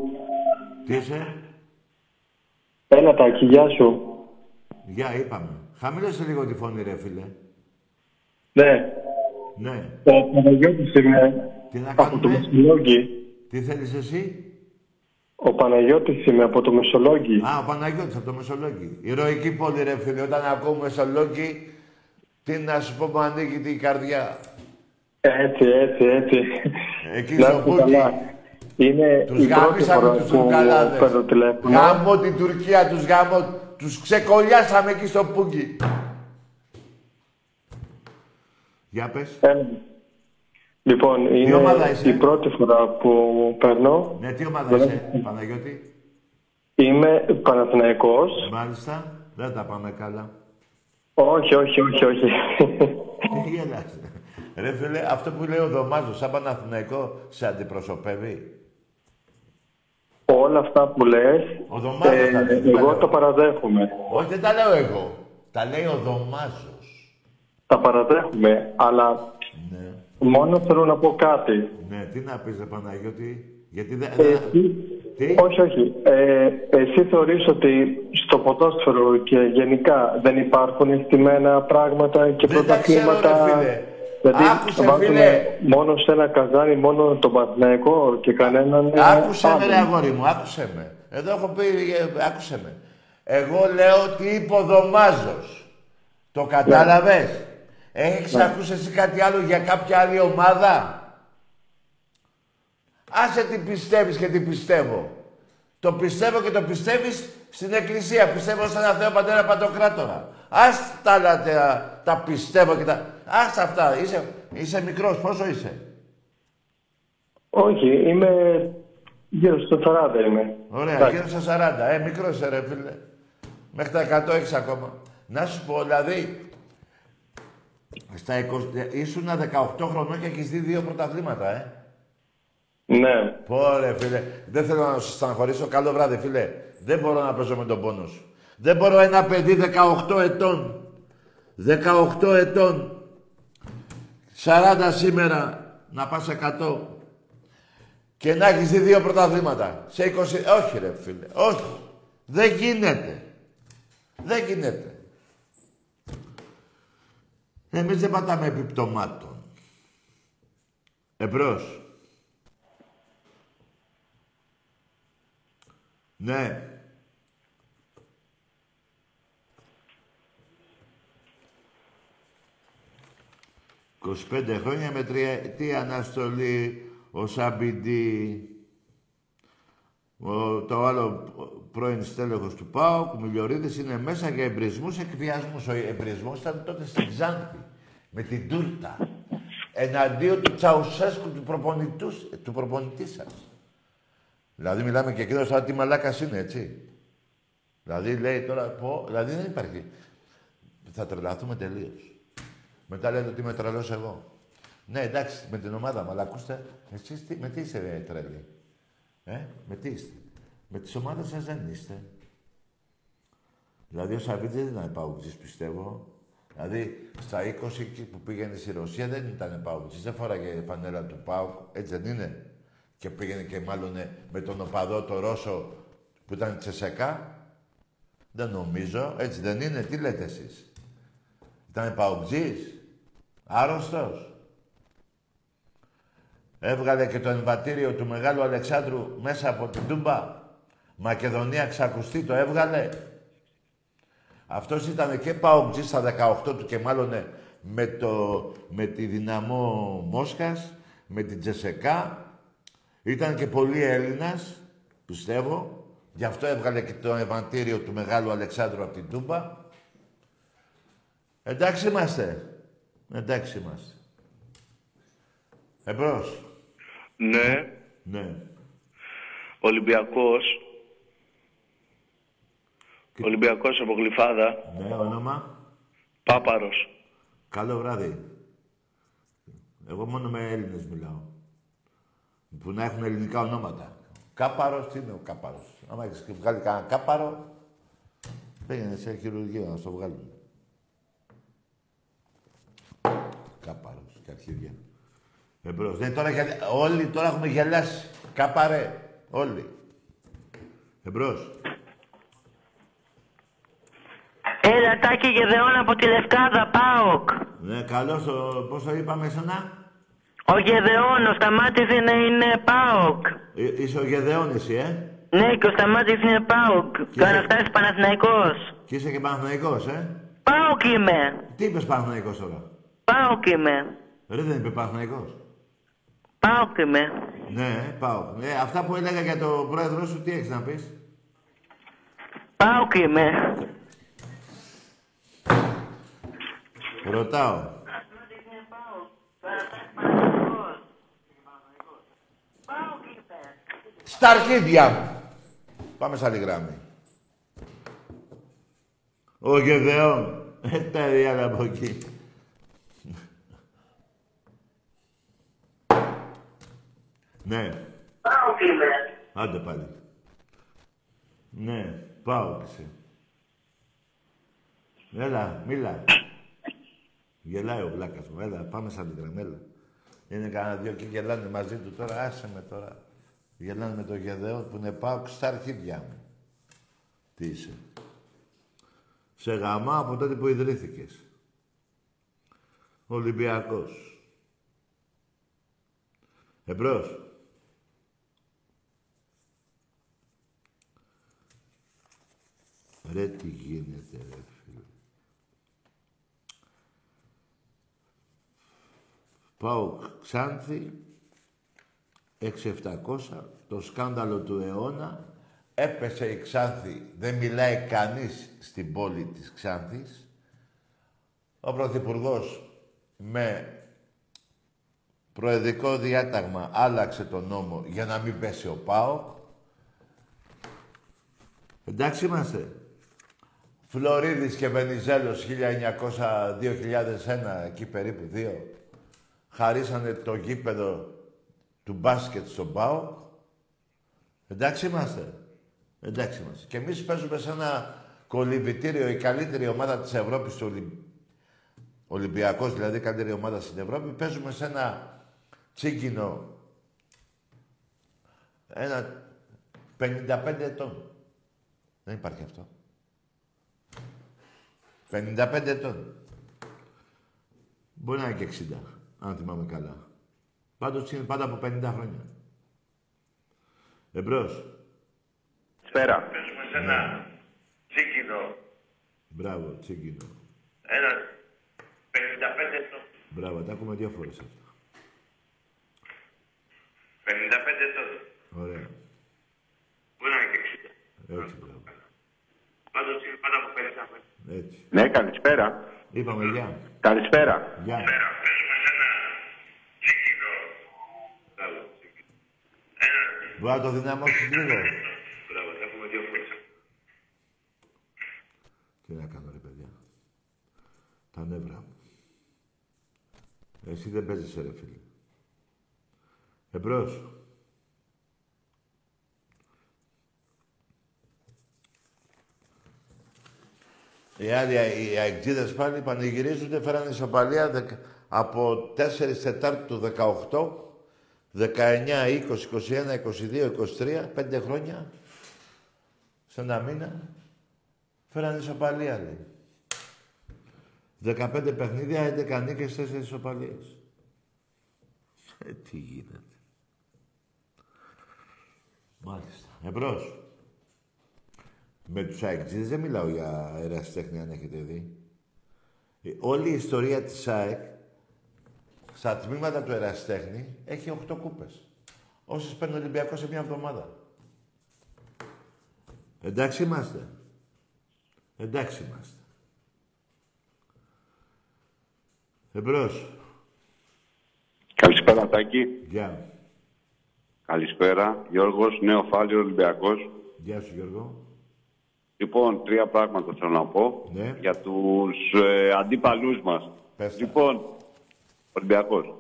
A: Τι είσαι;
E: Έλα, Τάκη, γεια σου.
A: Γεια, είπαμε. Χαμήλωσε λίγο τη φωνή, ρε φίλε.
E: Ναι.
A: Ναι.
E: Ο Παναγιώτης είμαι
A: Τι να
E: από το
A: κάνουμε;
E: Μεσολόγγι.
A: Τι θέλεις εσύ;
E: Ο Παναγιώτης είμαι από το Μεσολόγγι.
A: Α, ο Παναγιώτης από το Μεσολόγγι. Ηρωική πόλη, ρε φίλε. Όταν ακούω Μεσολόγγι, τι να σου πω που ανοίγει την καρδιά.
E: Έτσι, έτσι, έτσι.
A: Εκεί
E: Να
A: στο
E: είστε
A: Μπούκι.
E: καλά. Είναι
A: Τους
E: η πρώτη
A: γάμισαμε
E: φορά
A: τους
E: που
A: Τουρκαλάδες.
E: παίρνω τηλέφωνο.
A: Γάμο την Τουρκία, τους γάμο... Τους ξεκολλιάσαμε εκεί στο Πούκι. Για πες.
E: Έλα. Λοιπόν, είναι
A: ομάδα είσαι;
E: η πρώτη φορά που παίρνω.
A: Ναι, τι ομάδα είσαι, Παναγιώτη;
E: Είμαι Παναθηναϊκός.
A: Μάλιστα. Δεν τα πάμε καλά.
E: Όχι, όχι, όχι, όχι.
A: Τι γελάς. Ρε φίλε, αυτό που λέει ο Δωμάζος, σαν Παναθηναϊκό, σε αντιπροσωπεύει;
E: Όλα αυτά που λες,
A: Ο Δωμάζος
E: ε,
A: τα λέει, δεν τα
E: εγώ
A: λέω.
E: τα παραδέχομαι.
A: Όχι, δεν τα λέω εγώ. Τα λέει ο Δωμάζος.
E: Τα παραδέχομαι, αλλά
A: Ναι.
E: μόνο θέλω να πω κάτι.
A: Ναι, τι να πεις, ρε Παναγιώτη. Γιατί δεν...
E: Εσύ,
A: Τι;
E: όχι, όχι. Ε, εσύ θεωρείς ότι στο ποδόσφαιρο και γενικά δεν υπάρχουν αισθημένα πράγματα και
A: Δεν τα ξέρω,
E: πρωταθλήματα.
A: Ρε φίλε.
E: Δηλαδή,
A: Άκουσε,
E: βάζουμε
A: φίλε.
E: μόνο σε ένα καζάνι, μόνο τον Παθηναϊκό και κανέναν. ε,
A: Άκουσε με,
E: άλλον.
A: ρε αγόρι μου, άκουσε με. Εδώ έχω πει, ε, άκουσε με. Εγώ λέω τι είπε ο Δωμάζος. Το κατάλαβες; Έχεις ακούσει εσύ κάτι άλλο για κάποια άλλη ομάδα; Άσε τι πιστεύεις και τι πιστεύω. Το πιστεύω και το πιστεύεις στην Εκκλησία. Πιστεύω σε ένα Θεό Πατέρα Παντοκράτορα. Ας τα άλλα τα, τα πιστεύω και τα... Ας αυτά. Είσαι, είσαι μικρός. Πόσο είσαι;
E: Όχι, είμαι γύρω στο 40 είμαι.
A: Ωραία,
E: Εντάξει.
A: γύρω στα 40. Ε, μικρός είσαι, ρε φίλε. Μέχρι τα 100 έχεις ακόμα. Να σου πω, δηλαδή, στα 20, ήσουν 18 χρονών και έχεις δει δύο πρωταθλήματα, ε.
E: Ναι.
A: Πόρε, φίλε. Δεν θέλω να σου στεναχωρήσω. Καλό βράδυ, φίλε. Δεν μπορώ να παίζω με τον πόνος σου. Δεν μπορώ ένα παιδί 18 ετών. 18 ετών. 40 σήμερα να πας 100. Και να έχεις δει δύο πρωταθλήματα. Σε 20... Όχι ρε φίλε. Όχι. Δεν γίνεται. Δεν γίνεται. Εμείς δεν πατάμε επιπτωμάτων. Εμπρός. Ναι. «25 χρόνια με τριετή αναστολή ο Σαμπιντή, ο, το άλλο πρώην στέλεχος του ΠΑΟΚ, ο Μιλιορίδης, είναι μέσα για εμπρισμούς, εκβιασμούς. Ο εμπρισμός ήταν τότε στην Ξάνθη, με την τούρτα, εναντίον του Τσαουσέσκου, του, προπονητούς, του προπονητή σας. Δηλαδή μιλάμε και εκείνος τώρα τι μαλάκας είναι, έτσι. Δηλαδή λέει τώρα, πω, δηλαδή δεν υπάρχει. Θα τρελαθούμε τελείως. Μετά λέτε ότι είμαι τρελός εγώ. Ναι, εντάξει, με την ομάδα μου, αλλά ακούστε, εσείς τι, με τι είστε ρε, τρελοί; Ε, με τι είστε; Με τις ομάδες σας δεν είστε. Δηλαδή ο Σαββίτης δεν ήταν παουτζής, πιστεύω. Δηλαδή στα 20 εκεί που πήγαινε στη Ρωσία δεν ήταν παουτζής. Δεν φόραγε φανέλα του ΠΑΟΚ, έτσι δεν είναι; Και πήγαινε και μάλλον με τον οπαδό το Ρώσο που ήταν τσεσεκά; Δεν νομίζω. Έτσι δεν είναι. Τι λέτε εσείς; Ήταν παουτζής. Άρρωστος. Έβγαλε και το εμβατήριο του Μεγάλου Αλεξάνδρου μέσα από την Τούμπα. Μακεδονία ξακουστή το έβγαλε. Αυτός ήταν και παουτζής στα 18 του και μάλλον με, το, με τη δυναμό Μόσχας, με την Τζεσεκά. Ήταν και πολύ Έλληνας, πιστεύω. Γι' αυτό έβγαλε και το εμβατήριο του Μεγάλου Αλεξάνδρου από την Τούμπα. Εντάξει είμαστε. Εντάξει είμαστε. Εμπρός.
F: Ναι,
A: Ναι.
F: Ολυμπιακός. Ολυμπιακός από Γλυφάδα.
A: Ναι, όνομα.
F: Πάπαρος.
A: Καλό βράδυ. Εγώ μόνο με Έλληνες μιλάω. Που να έχουν ελληνικά ονόματα. Κάπαρος, τι είναι ο κάπαρος; Άμα έχεις βγάλει κανένα κάπαρο, πήγαινε σε χειρουργείο να στο βγάλουν. Κάπαρος και αρχίδια. Εμπρός. Ναι, τώρα, γελ- όλοι τώρα έχουμε γελάσει. Κάπαρε. Όλοι. Εμπρός.
G: Έλα, Τάκη Γεδεών από τη Λευκάδα, ΠΑΟΚ.
A: Ναι, καλώς το... Πώς το είπαμε εσένα;
G: Ο Γεδεών, ο Σταμάτης είναι, είναι ΠΑΟΚ.
A: Ε, είσαι ο Γεδεών εσύ, ε;
G: Ναι, και ο Σταμάτης είναι ΠΑΟΚ. Και ο
A: είσαι-
G: Αναστάσης Παναθηναϊκός.
A: Και είσαι και Παναθηναϊκός, ε;
G: ΠΑΟΚ είμαι.
A: Τι είπες Παναθηναϊκός τώρα;
G: ΠΑΟΚ είμαι.
A: Ρε δεν είπε Παναθηναϊκός.
G: ΠΑΟΚ είμαι.
A: Ναι, πάω. Ναι, αυτά που έλεγα για το πρόεδρό σου, τι έχεις να πεις;
G: ΠΑΟΚ είμαι.
A: Ρωτάω. Στα αρχίδια μου. Πάμε σε άλλη γράμμη. Ο Γεδεών. Ε, τα διάλα από εκεί. Ναι.
G: ΠΑΟΚ είμαι.
A: Άντε πάλι. Ναι, πάω και εσύ. Έλα, μίλα. Γελάει ο βλάκας μου. Έλα, πάμε σαν την γραμμή, έλα. Είναι κανένα δυο και γελάνε μαζί του τώρα. Άσε με τώρα. Γελάνε με το γεδεό που είναι πάω στα αρχίδια μου. Τι είσαι. Σε γαμά από τότε που ιδρύθηκες. Ολυμπιακός. Εμπρός. Ρε τι γίνεται ρε φίλε. Πάω Ξάνθη 6-700 το σκάνδαλο του αιώνα έπεσε η Ξάνθη δεν μιλάει κανείς στην πόλη της Ξάνθης ο Πρωθυπουργός με προεδρικό διάταγμα άλλαξε τον νόμο για να μην πέσει ο ΠΑΟΚ Εντάξει είμαστε. Φλωρίδης και Βενιζέλος 1900-2001, εκεί περίπου δύο, χαρίσανε το γήπεδο του μπάσκετ στον ΠΑΟ. Εντάξει είμαστε. Εντάξει είμαστε. Και εμείς παίζουμε σε ένα κολυμπητήριο, η καλύτερη ομάδα της Ευρώπης, του Ολυμ... Ολυμπιακός δηλαδή, η καλύτερη ομάδα στην Ευρώπη, παίζουμε σε ένα τσίγκινο, ένα 55 ετών. Δεν υπάρχει αυτό. 55 ετών. Μπορεί να είναι και 60, αν θυμάμαι καλά. Πάντως είναι πάντα από 50 χρόνια. Εμπρός.
D: Σπέρα.
F: Παίζουμε σε ένα τσίκινο.
A: Μπράβο, τσίγκινο.
F: Ένα 55 ετών.
A: Μπράβο, τα ακούμε δύο φορές αυτά.
F: 55 ετών.
A: Ωραία.
F: Μπορεί να είναι και 60.
A: Έτσι, μπράβο.
F: Πάντως είναι πάντα από 50 χρόνια.
A: Έτσι.
D: Ναι, καλησπέρα.
A: Είπαμε γεια.
D: Καλησπέρα.
A: Γεια.
F: Παίζουμε σε ένα τσίκινο. Μπράβο, τσίκινο. Ένα
A: Μπορεί να το δυναμώσεις λίγο.
F: Μπράβο, τα έχουμε δύο φορές.
A: Τι να κάνω ρε παιδιά. Τα νεύρα μου. Εσύ δεν παίζεις ρε φίλε. Εμπρός. Οι άλλοι, οι αεκτζίδες πάλι πανηγυρίζονται, φέρανε ισοπαλία δεκα- από 4 Τετάρτου του 18, 19, 20, 21, 22, 23, πέντε χρόνια, σε ένα μήνα, φέρανε ισοπαλία, λέει. 15 παιχνίδια, 11 νίκες, 4 ισοπαλίες. Ε, τι γίνεται. Μάλιστα. Εμπρός. Με τους αεκτζίδες δεν μιλάω για ερασιτέχνη, αν έχετε δει. Ε, όλη η ιστορία της ΑΕΚ, στα τμήματα του ερασιτέχνη, έχει 8 κούπες. Όσες παίρνει ο Ολυμπιακός σε μια εβδομάδα. Εντάξει είμαστε. Εντάξει είμαστε. Εμπρός.
H: Καλησπέρα Τάκη.
A: Γεια.
H: Καλησπέρα. Γιώργος, Νέο Φάλιο Ολυμπιακός.
A: Γεια σου Γιώργο.
H: Λοιπόν, τρία πράγματα θέλω να πω
A: Ναι.
H: για τους ε, αντίπαλούς μας.
A: Πες τα.
H: Λοιπόν, Ολυμπιακός.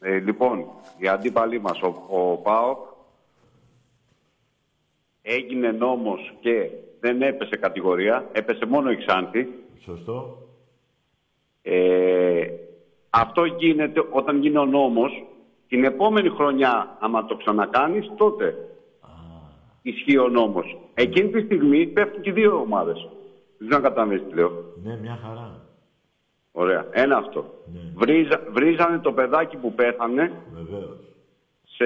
H: Ε, λοιπόν, οι αντίπαλοι μας, ο, ο ΠΑΟΚ, έγινε νόμος και δεν έπεσε κατηγορία, έπεσε μόνο η Ξάνθη.
A: Σωστό.
H: Ε, αυτό γίνεται όταν γίνει ο νόμος, την επόμενη χρονιά, άμα το ξανακάνεις, τότε ισχύει ο νόμος. Εκείνη τη στιγμή πέφτουν και οι δύο ομάδες. Δεν ξέρω αν κατανοείς τι λέω.
A: Ναι, μια χαρά.
H: Ωραία. Ένα αυτό.
A: Ναι.
H: Βρίζα, βρίζανε το παιδάκι που πέθανε,
A: Βεβαίως.
H: σε...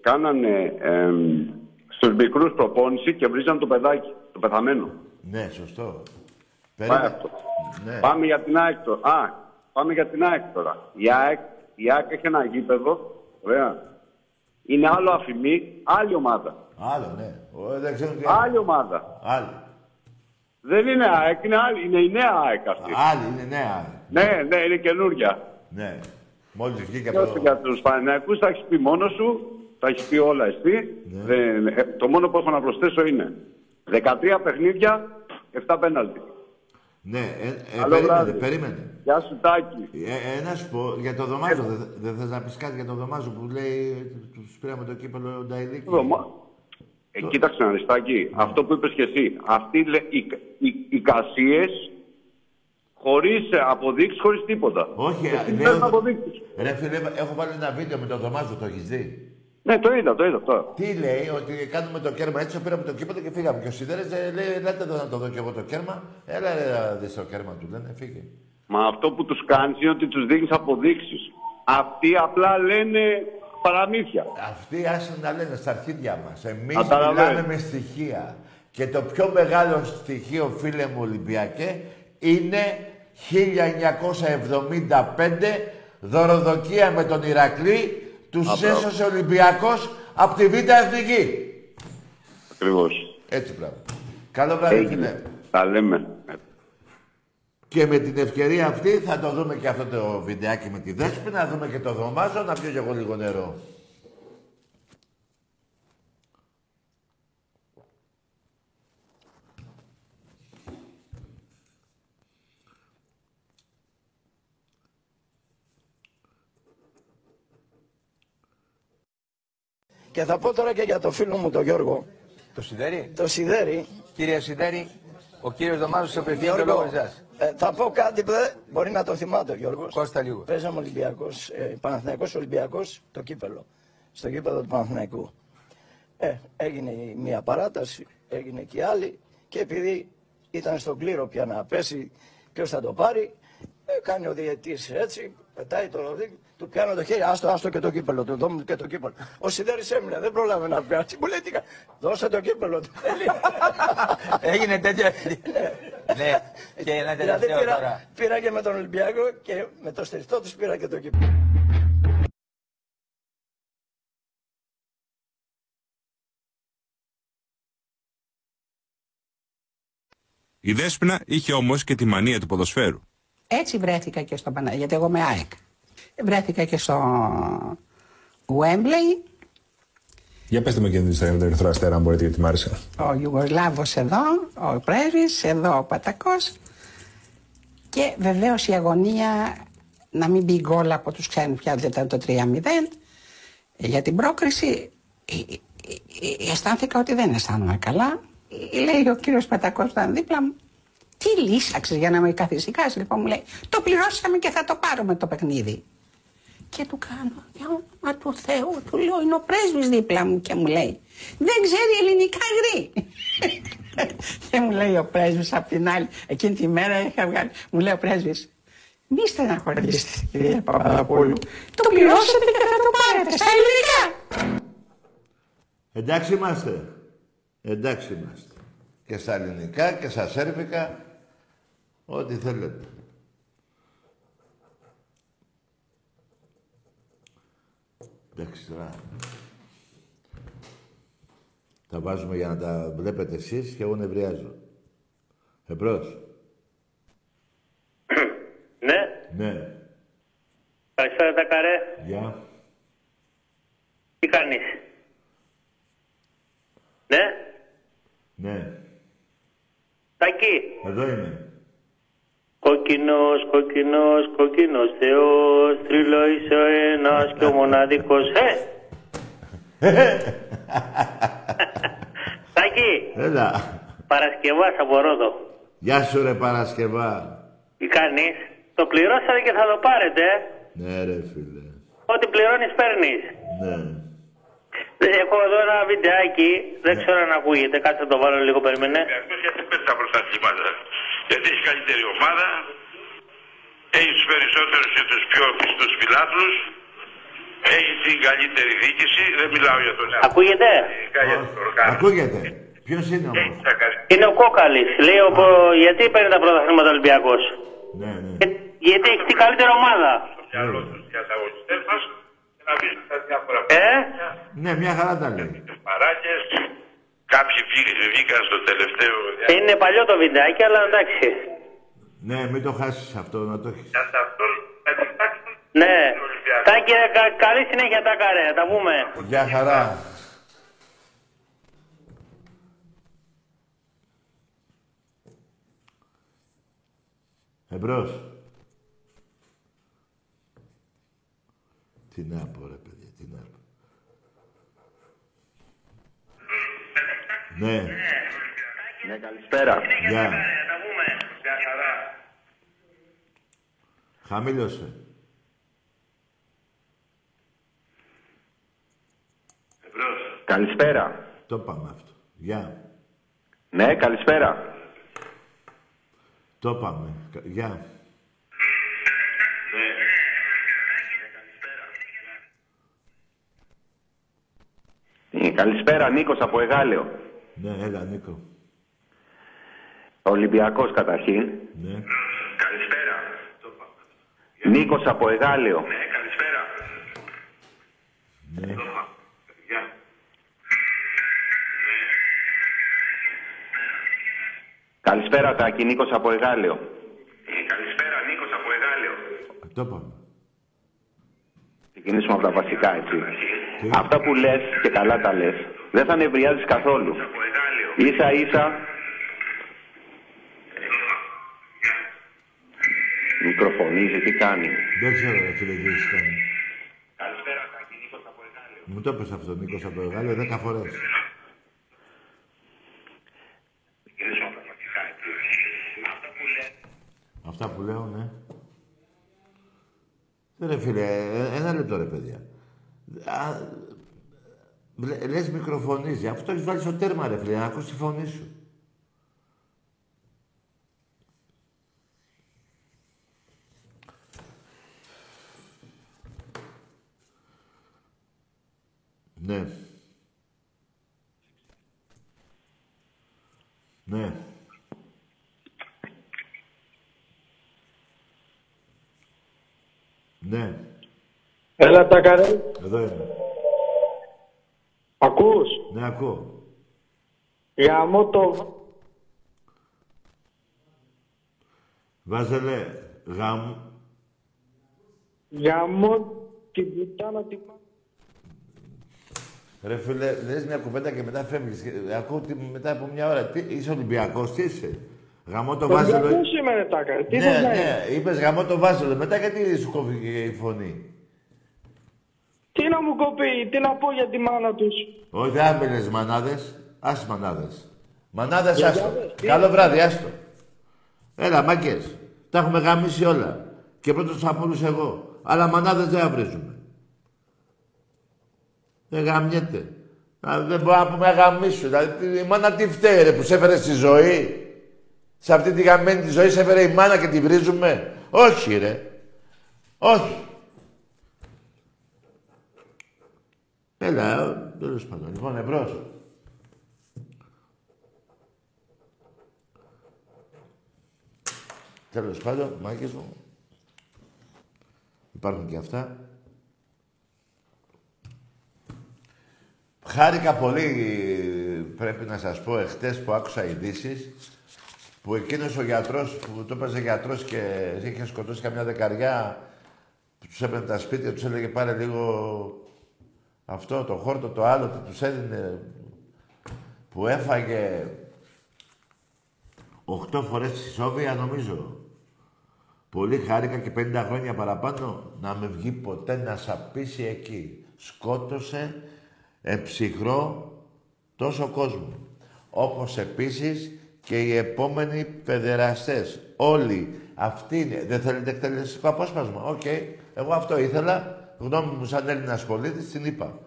H: κάνανε εμ, στους μικρούς προπόνηση και βρίζανε το παιδάκι, το πεθαμένο.
A: Ναι, σωστό.
H: Πάει
A: Περίμενε.
H: αυτό.
A: Ναι.
H: Πάμε για την ΑΕΚ τώρα. Α, πάμε για την ΑΕΚ τώρα. Η ΑΕΚ, η ΑΕΚ έχει ένα γήπεδο. Ωραία. Είναι άλλο αφημί, άλλη ομάδα.
A: Άλλο, ναι. Ο, δεν ξέρω τι
H: Άλλη ομάδα.
A: Άλλη.
H: Δεν είναι ΑΕΚ, είναι, άλλη, είναι η νέα ΑΕΚ αυτή.
A: Άλλη, είναι νέα.
H: Ναι, ναι, είναι καινούρια.
A: Ναι. Μόλις βγήκε
H: Και
A: από
H: όσο
A: το...
H: για τους Παναθηναϊκούς τα έχεις πει μόνος σου, τα έχεις πει όλα εσύ.
A: Ναι.
H: Δεν- ε, το μόνο που έχω να προσθέσω είναι 13 παιχνίδια, 7 πέναλτι.
A: Ναι, ε, ε,
H: Καλό
A: περίμενε,
H: βράδυ.
A: περίμενε.
H: Γεια σου Τάκη.
A: Ε, ε, να σου πω, για το δωμάζο, δεν δεν θες να πεις κάτι για το δωμάζο που λέει τους πήραμε το κύπελο Νταϊλίκη;
H: Δωμά- Ε, κοίταξε να δεις, Τάκη, αυτό που είπες και εσύ. Αυτοί λέ- οι, οι, οι κασίες χωρίς ε, αποδείξεις, χωρίς τίποτα.
A: Όχι,
H: Εσύ
A: ε,
H: θες
A: λέω...
H: να αποδείξεις;
A: Ρε φίλε, έχω βάλει ένα βίντεο με το δωμάζο, το έχεις δει;
H: Ναι, το είδα, το είδα τώρα.
A: Τι λέει, ότι κάνουμε το κέρμα έτσι, πήραμε το κύπελο και φύγαμε. Και ο Σιδέρες ε, λέει, ελάτε εδώ να το δω κι εγώ το κέρμα. Έλα ρε, να δεις το κέρμα του, λένε, φύγε.
H: Μα αυτό που τους κάνεις είναι ότι τους δείχνεις αποδείξεις. Αυτοί απλά λένε παραμύθια.
A: Αυτοί άσχουν να λένε στα αρχίδια μας. Εμείς
H: Καταλαβαίνω.
A: μιλάμε με στοιχεία. Και το πιο μεγάλο στοιχείο, φίλε μου Ολυμπιακέ, είναι 1975 δωροδοκία με τον Ηρακλή, τους
H: Απρό.
A: έσωσε ο Ολυμπιακός από τη Β' Εθνική.
H: Ακριβώς.
A: Έτσι πράγμα. Καλό βράδυ, φίλε.
H: Τα λέμε.
A: Και με την ευκαιρία αυτή θα το δούμε και αυτό το βιντεάκι με τη Δέσπη, να δούμε και το δωμάζο, να πιω κι εγώ λίγο νερό.
B: Και θα πω τώρα και για το φίλο μου τον Γιώργο,
C: Το Σιδέρι.
B: το Σιδέρι.
C: Κύριε Σιδέρι, ο κύριος Δωμάζος σε απευθύνει το λόγο
B: Γιώργο,
C: εσάς.
B: ε, θα πω κάτι που δεν μπορεί να το θυμάται ο Γιώργος.
C: Κώστα λίγο.
B: Παίζαμε Ολυμπιακός, ε, Παναθηναϊκός Ολυμπιακός, το κύπελο. Στο κύπελο του Παναθηναϊκού. Ε, έγινε η μία παράταση, έγινε και η άλλη και επειδή ήταν στον κλήρο πια να πέσει ποιος θα το πάρει, ε, κάνει ο διαιτής έτσι, πετάει το ροδί, του πιάνω το χέρι, άστο, άστο και το κύπελο, του δώμου και το κύπελο. Ο Σιδέρης έμεινε, δεν πρόλαβε να πιάσει, μου λέει τι κα- δώσε το κύπελο του. (laughs)
C: Έγινε τέτοιο. ναι. Και ένα
B: δηλαδή
C: τελευταίο
B: πήρα,
C: τώρα.
B: πήρα και με τον Ολυμπιακό και με το στριφτό τους πήρα και το κύπελο.
I: Η Δέσποινα είχε όμως και τη μανία του ποδοσφαίρου.
J: Έτσι βρέθηκα και στο Παναγία, γιατί εγώ είμαι ΑΕΚ. Βρέθηκα και στο Wembley,
K: Για πετε με και την ιστορία με τον Ερυθρό Αστέρα, αν μπορείτε, γιατί μ' άρεσε.
J: ο Ιουγκοσλάβος εδώ, ο Πρέσβης, εδώ ο Πατακός και βεβαίως η αγωνία να μην μπει γκολ από τους ξένους πια, δεν ήταν το 3-0 για την πρόκριση ε, ε, ε, αισθάνθηκα ότι δεν αισθάνομαι καλά. Ε, Λέει ο κύριος Πατακός που ήταν δίπλα μου, τι λύσαξες για να με καθησυχάσει. Λοιπόν μου λέει, το πληρώσαμε και θα το πάρουμε το παιχνίδι. Και του κάνω, για όνομα του Θεού, του λέω, είναι ο πρέσβης δίπλα μου και μου λέει, δεν ξέρει ελληνικά γρή. (laughs) και μου λέει ο πρέσβης απ' την άλλη, εκείνη τη μέρα είχα βγάλει, μου λέει ο πρέσβης, μη στεναχωρήσετε κυρία Παπαδοπούλου, το πληρώσατε και θα το πάρετε στα ελληνικά.
A: Εντάξει είμαστε. Εντάξει είμαστε. Και στα ελληνικά και στα σέρβικα. Ό,τι θέλετε. Εντάξει τώρα. Τα βάζουμε για να τα βλέπετε εσείς και εγώ νευριάζω. Εμπρός. Ναι.
L: Καλησπέρα τα καρέ.
A: Γεια.
L: Τι κάνεις; Ναι.
A: Ναι.
L: Τάκη.
A: Εδώ είμαι.
L: Κόκκινος, κόκκινος, κόκκινος Θεός, τρίλο είσαι ο ένας και ο μοναδικός. Ε! Τάκη,
A: Έλα.
L: Παρασκευάς από Ρόδο.
A: Γεια σου ρε Παρασκευά.
L: Τι κάνεις; Το πληρώσατε και θα το πάρετε. ε;
A: Ναι ρε φίλε.
L: Ό,τι πληρώνεις παίρνεις.
A: Ναι.
L: Έχω εδώ ένα βιντεάκι, δεν ξέρω αν ακούγεται, κάτσε να το βάλω λίγο, περίμενε.
I: Αυτός γιατί παίρνει τα πρωταθλήματα. Γιατί έχει καλύτερη ομάδα, έχει τους περισσότερους και τους πιο πιστούς φιλάθλους, έχει την καλύτερη διοίκηση, δεν μιλάω για τον εαυτό.
L: Ακούγεται;
A: Ακούγεται. Ποιος είναι όμως;
L: Είναι ο Κόκαλης. Λέει ο, προ- γιατί παίρνει τα πρωταθλήματα Ολυμπιακός;
A: Ναι, ναι.
L: Ε, γιατί έχει την καλύτερη ομάδα.
I: μυαλό τους για τα
L: Ε,
A: Ναι, μια χαρά τα λέει.
I: παράγες. Κάποιοι βγή- βγήκαν στο τελευταίο
L: είναι παλιό το βιντεάκι, αλλά εντάξει.
A: Ναι, μην το χάσεις αυτό, να το έχεις.
L: Ναι. Τάκη, ρε, κα- καλή συνέχεια τα καρέ, θα τα πούμε.
A: Γεια χαρά. Εμπρός. Τι να πω ρε παιδιά, τι να πω. Ναι,
D: Ναι, καλησπέρα.
A: γεια. Χαμήλωσε.
D: Καλησπέρα.
A: Το πάμε αυτό. Γεια.
D: Ναι, καλησπέρα.
A: Το πάμε. Κα- Γεια.
D: Ε, Καλησπέρα, Νίκος από Εγάλεο.
A: Ναι, έλα Νίκο.
D: Ολυμπιακός καταρχήν.
A: Ναι.
I: Καλησπέρα.
D: Νίκος από Εγάλεο.
I: Ναι, καλησπέρα.
A: Ναι.
I: Γεια.
D: Καλησπέρα, Τάκη. Νίκος από Εγάλεο.
I: Ε, Καλησπέρα, Νίκος από Εγάλεο.
A: Το πάμε.
D: Ξεκινήσουμε από τα βασικά, έτσι. Αυτά που λες και καλά τα λες, δεν θα νευριάζεις καθόλου. Ίσα ίσα μικροφωνίζει, τι κάνει.
A: Δεν ξέρω ρε φίλε τι έχεις κάνει.
I: Καλησπέρα, Τάκη, Νίκος από Εγάλεο.
A: Μου το έπεσε αυτό Νίκος από το Γάλλιο δέκα φορές.
I: Ξεκινήσουμε από τα βασικά, έτσι. Αυτά που λες.
A: Αυτά που λέω, ναι. Δεν ρε φίλε, ε, ένα λεπτό ρε παιδιά. Α, λε- λες μικροφωνίζει. Αυτό έχεις βάλει στο τέρμα ρε φίλε, να ακούσεις τη φωνή σου. Ναι. Ναι. Ναι.
M: Έλα τα καρέ.
A: Εδώ είμαι.
M: Ακούς;
A: Ναι, ακούω.
M: Γαμώ το...
A: Βάζελε γάμ.
M: Γαμώ την πουτάνα την...
A: Ρε φίλε, λες μια κουβέντα και μετά φεύγεις. Και Ακούω ότι μετά από μια ώρα. Τι, είσαι Ολυμπιακός, τι είσαι; Γαμώ το βάζελο.
M: Ολυμπιακός είμαι ρε τάκα. Τι
A: Ναι,
M: θες να είναι.
A: ναι, είπες γαμώ το βάζελο. Μετά γιατί σου κόβει η φωνή;
M: Τι να μου κοπεί, τι να πω για τη μάνα τους.
A: Όχι, δεν άμυνες μανάδες. Άσε μανάδες. Μανάδες,
M: Για
A: άστο.
M: γιάδες, τι;
A: Καλό
M: είναι.
A: βράδυ, άστο. Έλα, μάγκες. Τα έχουμε γαμίσει όλα. Και πρώτος από όλους εγώ. Αλλά μανάδες δεν βρίζουμε. Δεν γαμιέται. Α, Δεν μπορούμε να πούμε γαμίσου. Δηλαδή, η μάνα τι φταίει, ρε, που σε έφερε στη ζωή; Σε αυτή τη γαμμένη τη ζωή σε έφερε η μάνα και τη βρίζουμε; Όχι, ρε. Όχι. Έλα, τέλος πάντων. Λοιπόν, εμπρός. Τέλος πάντων, μάγκες μου. Υπάρχουν και αυτά. Χάρηκα πολύ, πρέπει να σας πω, εχθές που άκουσα ειδήσεις που εκείνος ο γιατρός που το έπαιζε γιατρός και είχε σκοτώσει καμιά δεκαριά που τους έπαιρνε τα σπίτια, τους έλεγε πάρε λίγο αυτό, το χόρτο, το άλλο, τι τους έδινε που έφαγε οχτώ φορές τη Σόβια νομίζω. Πολύ χάρηκα και 50 χρόνια παραπάνω να με βγει ποτέ να σαπίσει εκεί. Σκότωσε εψυχρό τόσο κόσμο. Όπως επίσης και οι επόμενοι παιδεραστές. Όλοι αυτοί είναι. Δεν θέλετε εκτελεστικό απόσπασμα. Οκ. Εγώ αυτό ήθελα. Γνώμη μου σαν Έλληνας πολίτης την είπα.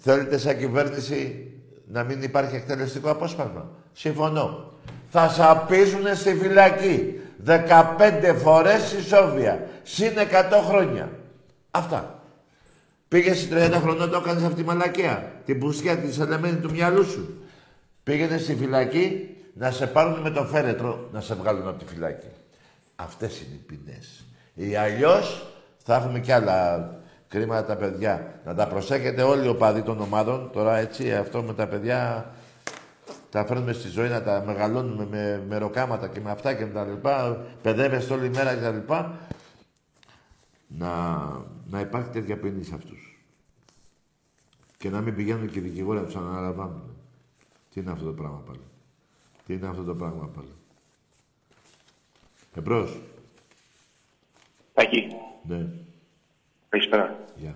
A: Θέλετε σαν κυβέρνηση να μην υπάρχει εκτελεστικό απόσπασμα; Συμφωνώ. Θα σαπίζουνε στη φυλακή. 15 φορές η Σόβια. Συν 100 χρόνια. Αυτά. Πήγες στη 30 χρονών, το έκανες αυτή τη μαλακία. Την πουσιά της ελεμένη του μυαλού σου. Πήγαινε στη φυλακή να σε πάρουν με το φέρετρο να σε βγάλουν από τη φυλακή. Αυτές είναι οι ποινές. Ή αλλιώς θα έχουμε κι άλλα κρίματα τα παιδιά. Να τα προσέχετε όλοι οι οπαδοί των ομάδων. Τώρα έτσι αυτό με τα παιδιά τα φέρνουμε στη ζωή να τα μεγαλώνουμε με, με ροκάματα και με αυτά και με τα λοιπά. Παιδεύεστε όλη μέρα και τα λοιπά. Να, να υπάρχει τέτοια ποινή σε αυτούς. Και να μην πηγαίνουν και οι δικηγόροι να τους αναλαμβάνουν. Τι είναι αυτό το πράγμα πάλι; Τι είναι αυτό το πράγμα πάλι; Εμπρός.
N: Τάκη.
A: Ναι.
N: Καλησπέρα.
A: Γεια.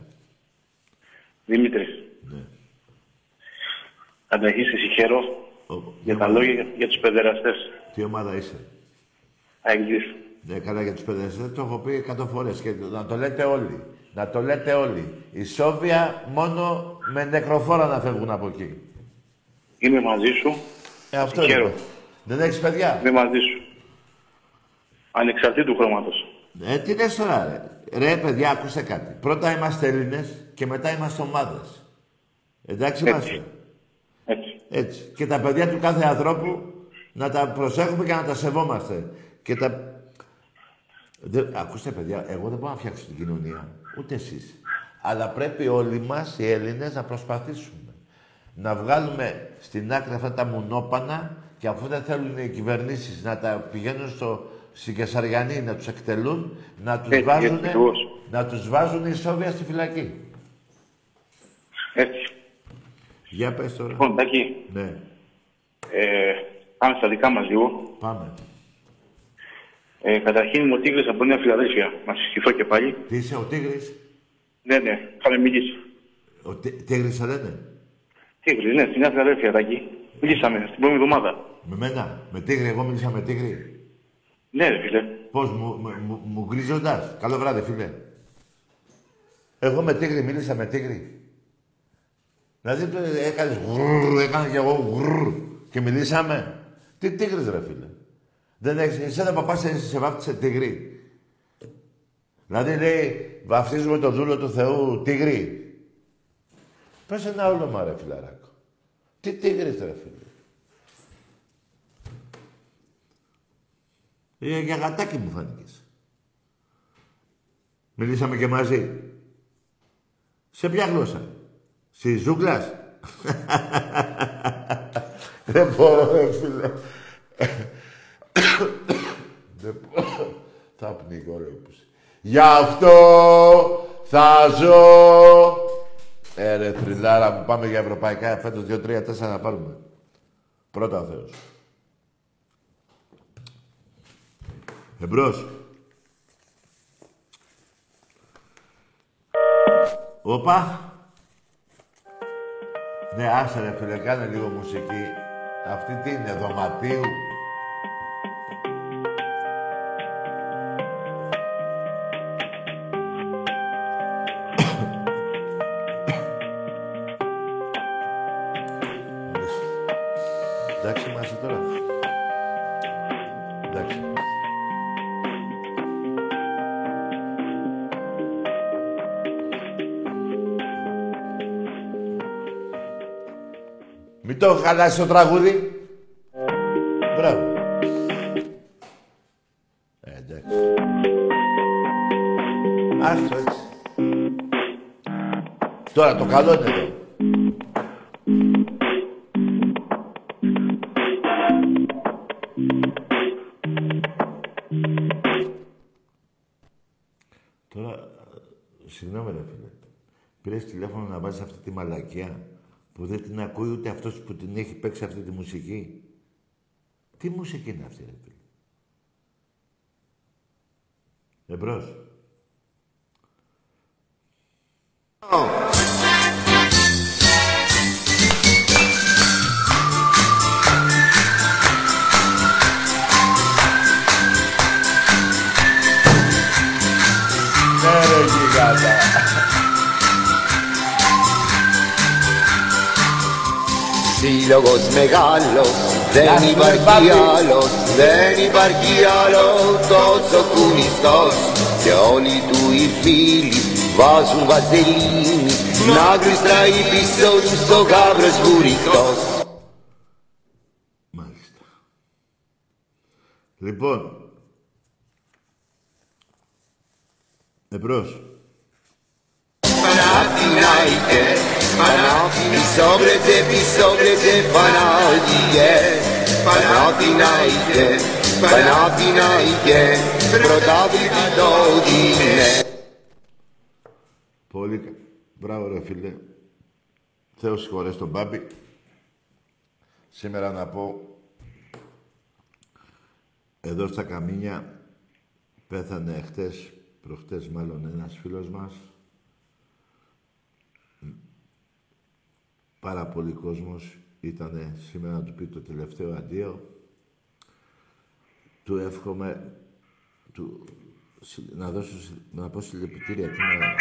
N: Δημήτρης.
A: Ναι.
N: Καταρχήν σε συγχαίρω για τα λόγια για τους παιδεραστές.
A: Τι ομάδα είσαι;
N: Αγγλίς.
A: Ναι, καλά για τους παιδεραστές το έχω πει εκατό φορές και να το λέτε όλοι. Να το λέτε όλοι. Η Σόβια μόνο με νεκροφόρα να φεύγουν από εκεί.
N: Είμαι μαζί σου.
A: Ε, αυτό
N: Συγχαίρω.
A: είναι. Δεν έχεις παιδιά;
N: Είμαι μαζί σου. Ανεξαρτήτου χρώματος.
A: Ε, τι λες τώρα, ρε; Ρε, παιδιά, ακούστε κάτι. Πρώτα είμαστε Έλληνες και μετά είμαστε ομάδες. Εντάξει
N: Έτσι.
A: είμαστε.
N: Έτσι.
A: Έτσι. Και τα παιδιά του κάθε ανθρώπου να τα προσέχουμε και να τα σεβόμαστε. Και τα... Δεν... Ακούστε, παιδιά, εγώ δεν μπορώ να φτιάξω την κοινωνία. Ούτε εσείς. Αλλά πρέπει όλοι μας, οι Έλληνες, να προσπαθήσουμε. Να βγάλουμε στην άκρη αυτά τα μουνόπανα και αφού δεν θέλουν οι κυβερνήσεις να τα πηγαίνουν στο, στην Κεσαριανή να τους εκτελούν, να τους,
N: Έτσι,
A: βάζουν,
N: έτσι ακριβώς.
A: να τους βάζουν οι Σόβια στη φυλακή.
N: Έτσι.
A: Για πες τώρα.
N: Λοιπόν, Τάκη,
A: Ναι,
N: ε, πάμε στα δικά μας λίγο.
A: πάμε.
N: Ε, καταρχήν είμαι ο Τίγρης από Νέα Φιλαδέλφια. Να συστηθώ και πάλι.
A: Τι είσαι, ο Τίγρης;
N: Ναι, ναι, είχαμε μιλήσει.
A: Ο Τί- Τίγρης σε λένε;
N: Τίγρης, ναι, στη Νέα Φιλαδέλφια, Τάκη. Μιλήσαμε την προηγούμενη εβδομάδα.
A: Με μένα. Με Τίγρη, εγώ μίλησα με Τίγρη.
N: Ναι, ρε φίλε.
A: Πώς, μου, μου, μου, μου γκρίζοντας. Καλό βράδυ, φίλε. Εγώ με Τίγρη μίλησα με Τίγρη. Δηλαδή το έκανες γρρρ, έκανα κι εγώ γρρρ και μιλήσαμε. Τι Τίγρης ρε φίλε. Δεν έχεις, εσένα παπάς σε, σε βάφτισε Τίγρη. Δηλαδή λέει, βαφτίζουμε το δούλο του Θεού Τίγρη. Πες ένα όνομα ρε φιλαράκο. Τι Τίγρης ρε φίλε. Ε, για γατάκι μου φάνηκες. Μιλήσαμε και μαζί. Σε ποια γλώσσα; Στη ζούγκλας; (laughs) Δεν μπορώ, ρε φίλε. Δεν μπορώ. Θα πνίγω, ρε πούς. Γι' αυτό θα ζω. Ε, ρε θρυλάρα μου, πάμε για ευρωπαϊκά. Φέτος 2-3-4 να πάρουμε. Πρώτα ο Θεός. Εμπρός. Όπα. Ναι, άσε ρε φίλε, κάνε λίγο μουσική. Αυτή τι είναι, δωματίου. χαλάσει το τραγούδι. Μπράβο. Ε, εντάξει. Άστο έτσι. Τώρα το καλό είναι εδώ. Τώρα, συγγνώμη ρε φίλε, πήρες τηλέφωνο να βάζεις αυτή τη μαλακία; Που δεν την ακούει ούτε αυτός που την έχει παίξει αυτή τη μουσική. Τι μουσική είναι αυτή, ρε φίλε; Εμπρός.
O: Σύλλογος μεγάλος, δεν υπάρχει άλλος, δεν υπάρχει άλλο τόσο κουνιστός και όλοι του οι φίλοι βάζουν βαζελίνη να γλιστράει πίσω τους ο γάβρος βουριχτός.
A: Λοιπόν. Εμπρός.
O: Παναθηναϊκέ, Παναθηναϊκέ, πισόβρετε Πανάθηναϊκέ, Παναθηναϊκέ, Παναθηναϊκέ, πρωτάθλητη το δίνε.
A: Πολύ κα- Μπράβο ρε φίλε. Θεός συγχωρές τον Μπάμπη. Σήμερα να πω εδώ στα Καμίνια πέθανε χτες, προχτές μάλλον ένας φίλος μας. Πάρα πολύ κόσμος ήταν σήμερα να του πει το τελευταίο αντίο. Του εύχομαι του, συ- να δώσω, συ- να πω συλληπιτήρια, τι να,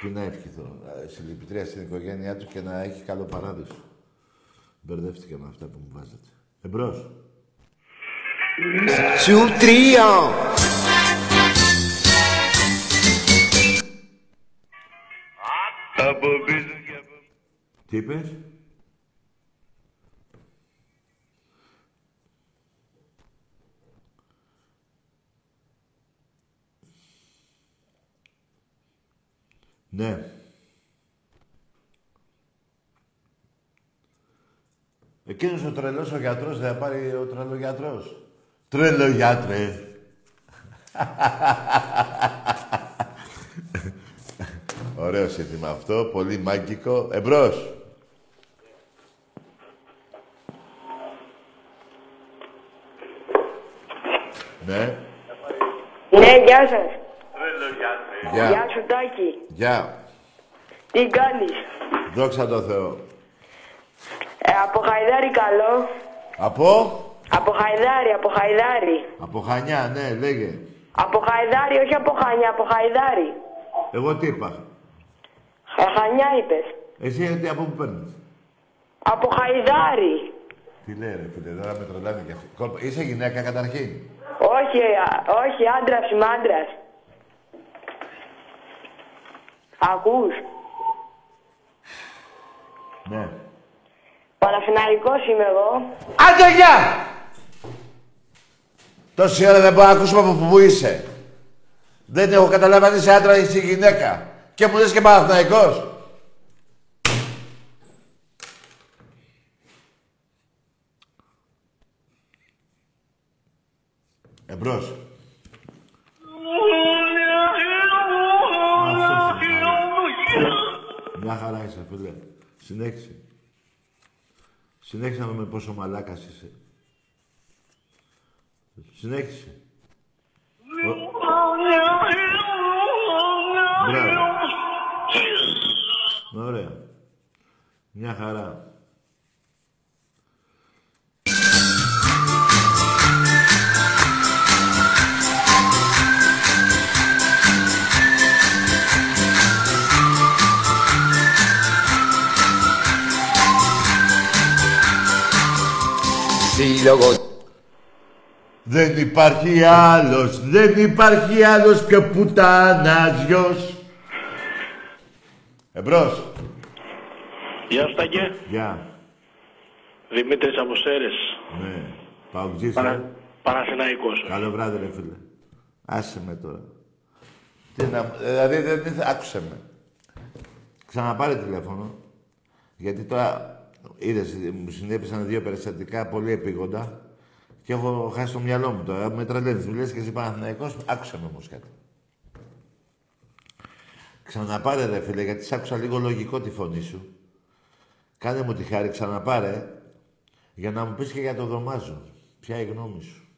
A: τι να ευχηθώ. Ε, Συλληπιτήρια στην οικογένειά του και να έχει καλό παράδεισο. Μπερδεύτηκα με αυτά που μου βάζετε. Εμπρός.
O: Σου τρία.
F: Από πίσω και από...
A: Τι είπες; Ναι. Εκείνος ο τρελός ο γιατρός δεν θα πάρει ο τρελογιατρός. Τρελογιάτρε. (laughs) Ωραίο σύνθημα αυτό, πολύ μάγκικο. Εμπρός. Ναι.
P: Ναι, γεια σας.
A: Γεια.
P: Γεια σου Τάκη.
A: Γεια.
P: Τι κάνεις;
A: Δόξα τω Θεώ.
P: Ε, από Χαϊδάρι καλό.
A: Από;
P: Από Χαϊδάρι, από Χαϊδάρι.
A: Από Χανιά, ναι, λέγε.
P: Από Χαϊδάρι, όχι από Χανιά, από Χαϊδάρι.
A: Εγώ τι είπα.
P: Ε, Χανιά είπες.
A: Εσύ γιατί από πού παίρνεις;
P: Από Χαϊδάρι.
A: Τι λέει ρε φίλε, τώρα με τρολάνε κι αυτή. Κόλπα- Είσαι γυναίκα καταρχήν;
P: Όχι, α, όχι, άντρας είμαι άντρας. Ακούς;
A: Ναι.
P: Παναθηναϊκός είμαι εγώ.
A: Άντε, γεια! Τόση ώρα δεν μπορώ να ακούσουμε από πού είσαι. Δεν έχω καταλάβει αν είσαι άντρα ή είσαι γυναίκα. Και μου λες και Παναθηναϊκός. Εμπρός. Μια χαρά είσαι, φίλε. Συνέχισε. Συνέχισε να δούμε πόσο μαλάκας είσαι. Συνέχισε. Ο- Μπράβο. Ωραία. Μια χαρά.
O: Σύλλογος
A: Δεν υπάρχει άλλος, δεν υπάρχει άλλος πιο πουτάνας γιος. Εμπρός.
N: Γεια σου Τάκε.
A: Γεια.
N: Δημήτρης από Σέρες.
A: Ναι. Παουτζής,
N: Παρα...
A: ε.
N: Παναθηναϊκός.
A: Καλό βράδυ, ρε φίλε. Άσε με τώρα. Τι να... Δηλαδή, δεν δεν- άκουσε με. Ξαναπάρε τηλέφωνο. Γιατί τώρα, είδες, μου συνέβησαν δύο περιστατικά πολύ επίγοντα και έχω χάσει το μυαλό μου τώρα. Με τρελαίνεις. Μου λες και εσύ Παναθηναϊκός, άκουσε με όμως κάτι. Ξαναπάρε ρε φίλε, γιατί σ' άκουσα λίγο λογικό τη φωνή σου. Κάνε μου τη χάρη, ξαναπάρε, για να μου πεις και για το δωμάζο. Ποια η γνώμη σου;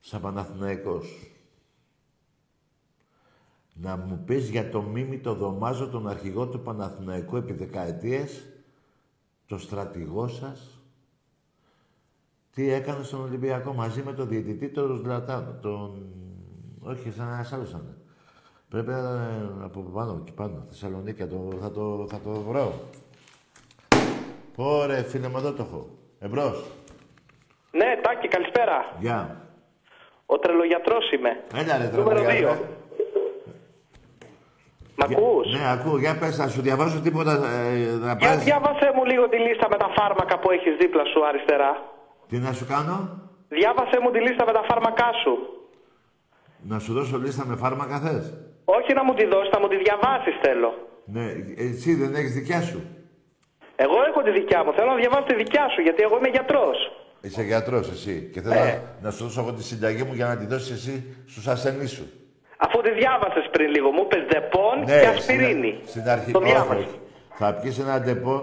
A: Σαν Παναθηναϊκός. Να μου πεις για το Μίμη το Δωμάζο, τον αρχηγό του Παναθηναϊκού επί δεκαετίες, το στρατηγό σας, τι έκανε στον Ολυμπιακό μαζί με τον διαιτητή, τον Ζλατάνο, τον... Όχι, σαν ένας άλλος ήταν. Πρέπει να ήταν από πάνω, εκεί πάνω, Θεσσαλονίκη, το, θα, το, θα το βρω. Ωραία, φίλε μου, εδώ το έχω. Εμπρός.
Q: Ναι, Τάκη, καλησπέρα.
A: Γεια.
Q: Ο τρελογιατρός είμαι.
A: Έλα ρε,
Q: Νούμερο
A: τρελογιατρέ.
Q: 2. Μ' ακούς;
A: Ναι, ακούω. Για πες, να σου διαβάσω τίποτα ε, να
Q: Για
A: πάρεις...
Q: διάβασέ μου λίγο τη λίστα με τα φάρμακα που έχεις δίπλα σου αριστερά.
A: Τι να σου κάνω,
Q: Διάβασέ μου τη λίστα με τα φάρμακά σου.
A: να σου δώσω λίστα με φάρμακα θες;
Q: Όχι να μου τη δώσεις, να μου τη διαβάσεις θέλω.
A: Ναι, εσύ δεν έχεις δικιά σου.
Q: Εγώ έχω τη δικιά μου, θέλω να διαβάσω τη δικιά σου, γιατί εγώ είμαι γιατρός.
A: Είσαι γιατρός εσύ και θέλω
Q: Ε.
A: να, να σου δώσω εγώ τη συνταγή μου για να τη δώσεις εσύ στους ασθενείς σου.
Q: Αφού τη διάβασες πριν λίγο, μου είπες δεπών
A: Ναι,
Q: και ασπιρίνη.
A: Στην, στην αρχή.
Q: Το
A: όχι,
Q: διάβασα.
A: όχι. Θα πιεις ένα ντεπό,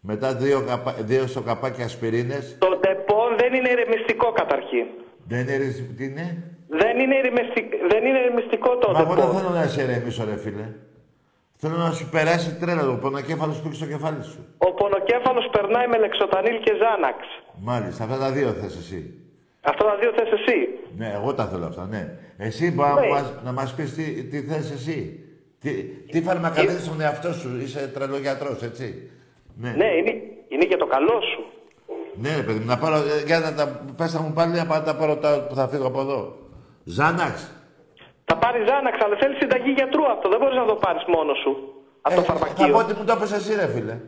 A: μετά δύο, καπα, δύο σοκαπάκια ασπιρίνες.
Q: Το δεπών δεν είναι ηρεμιστικό καταρχήν.
A: Δεν είναι, ρυθ- τι είναι;
Q: Δεν είναι, ηρεμιστικ... δεν είναι ηρεμιστικό το
A: Μα εγώ δεν
Q: δεπών.
A: θέλω να σε ηρεμήσω ρε φίλε. Θέλω να σου περάσει τρέλα το πονοκέφαλος που έχεις στο κεφάλι σου.
Q: Ο πονοκέφαλος περνάει με λεξοτανίλ και ζάναξ.
A: Μάλιστα, αυτά τα δύο θες εσύ.
Q: Αυτά τα δύο θες εσύ.
A: Ναι, εγώ τα θέλω αυτά, ναι. Εσύ μπορείς
Q: Ναι.
A: να, μας, να μας πεις τι, τι θες εσύ. Τι, τι φάρμακα δίνεις στον εαυτό σου. Είσαι τρελογιατρός, έτσι. Ναι.
Q: Ναι, είναι, είναι για το καλό σου.
A: Ναι, ρε παιδί μου, να πάρω, ε, για να τα πες να μου πάλι να πάω να τα πάρω τα, που θα φύγω από εδώ. Ζάναξ.
Q: Θα πάρει ζάναξ, αλλά θέλεις συνταγή γιατρού αυτό. Δεν μπορείς να το πάρεις μόνος σου. Από το
A: Θα πω
Q: φαρμακείο.
A: ότι μου το έπες εσύ, ρε φίλε.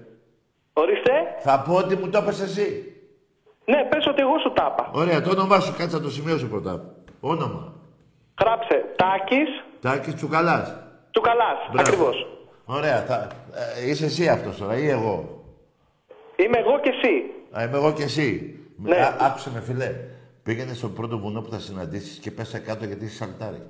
Q: Ορίστε.
A: Θα πω ότι μου το έπες εσύ.
Q: Ναι, πες ότι εγώ σου τα είπα.
A: Ωραία, το όνομά σου, κάτσε να το σημειώσω πρώτα. Όνομα.
Q: Γράψε Τάκης
A: Τάκης Τσουκαλάς.
Q: του Καλά.
A: Μπράβο.
Q: Ακριβώς.
A: Ωραία, θα, ε, είσαι εσύ αυτός τώρα ή εγώ;
Q: Είμαι εγώ και εσύ.
A: Α, είμαι εγώ και εσύ.
Q: Ναι.
A: Α, άκουσε με, φιλέ. Πήγαινες στο πρώτο βουνό που θα συναντήσεις και πέσα κάτω γιατί είσαι σαλτάρι.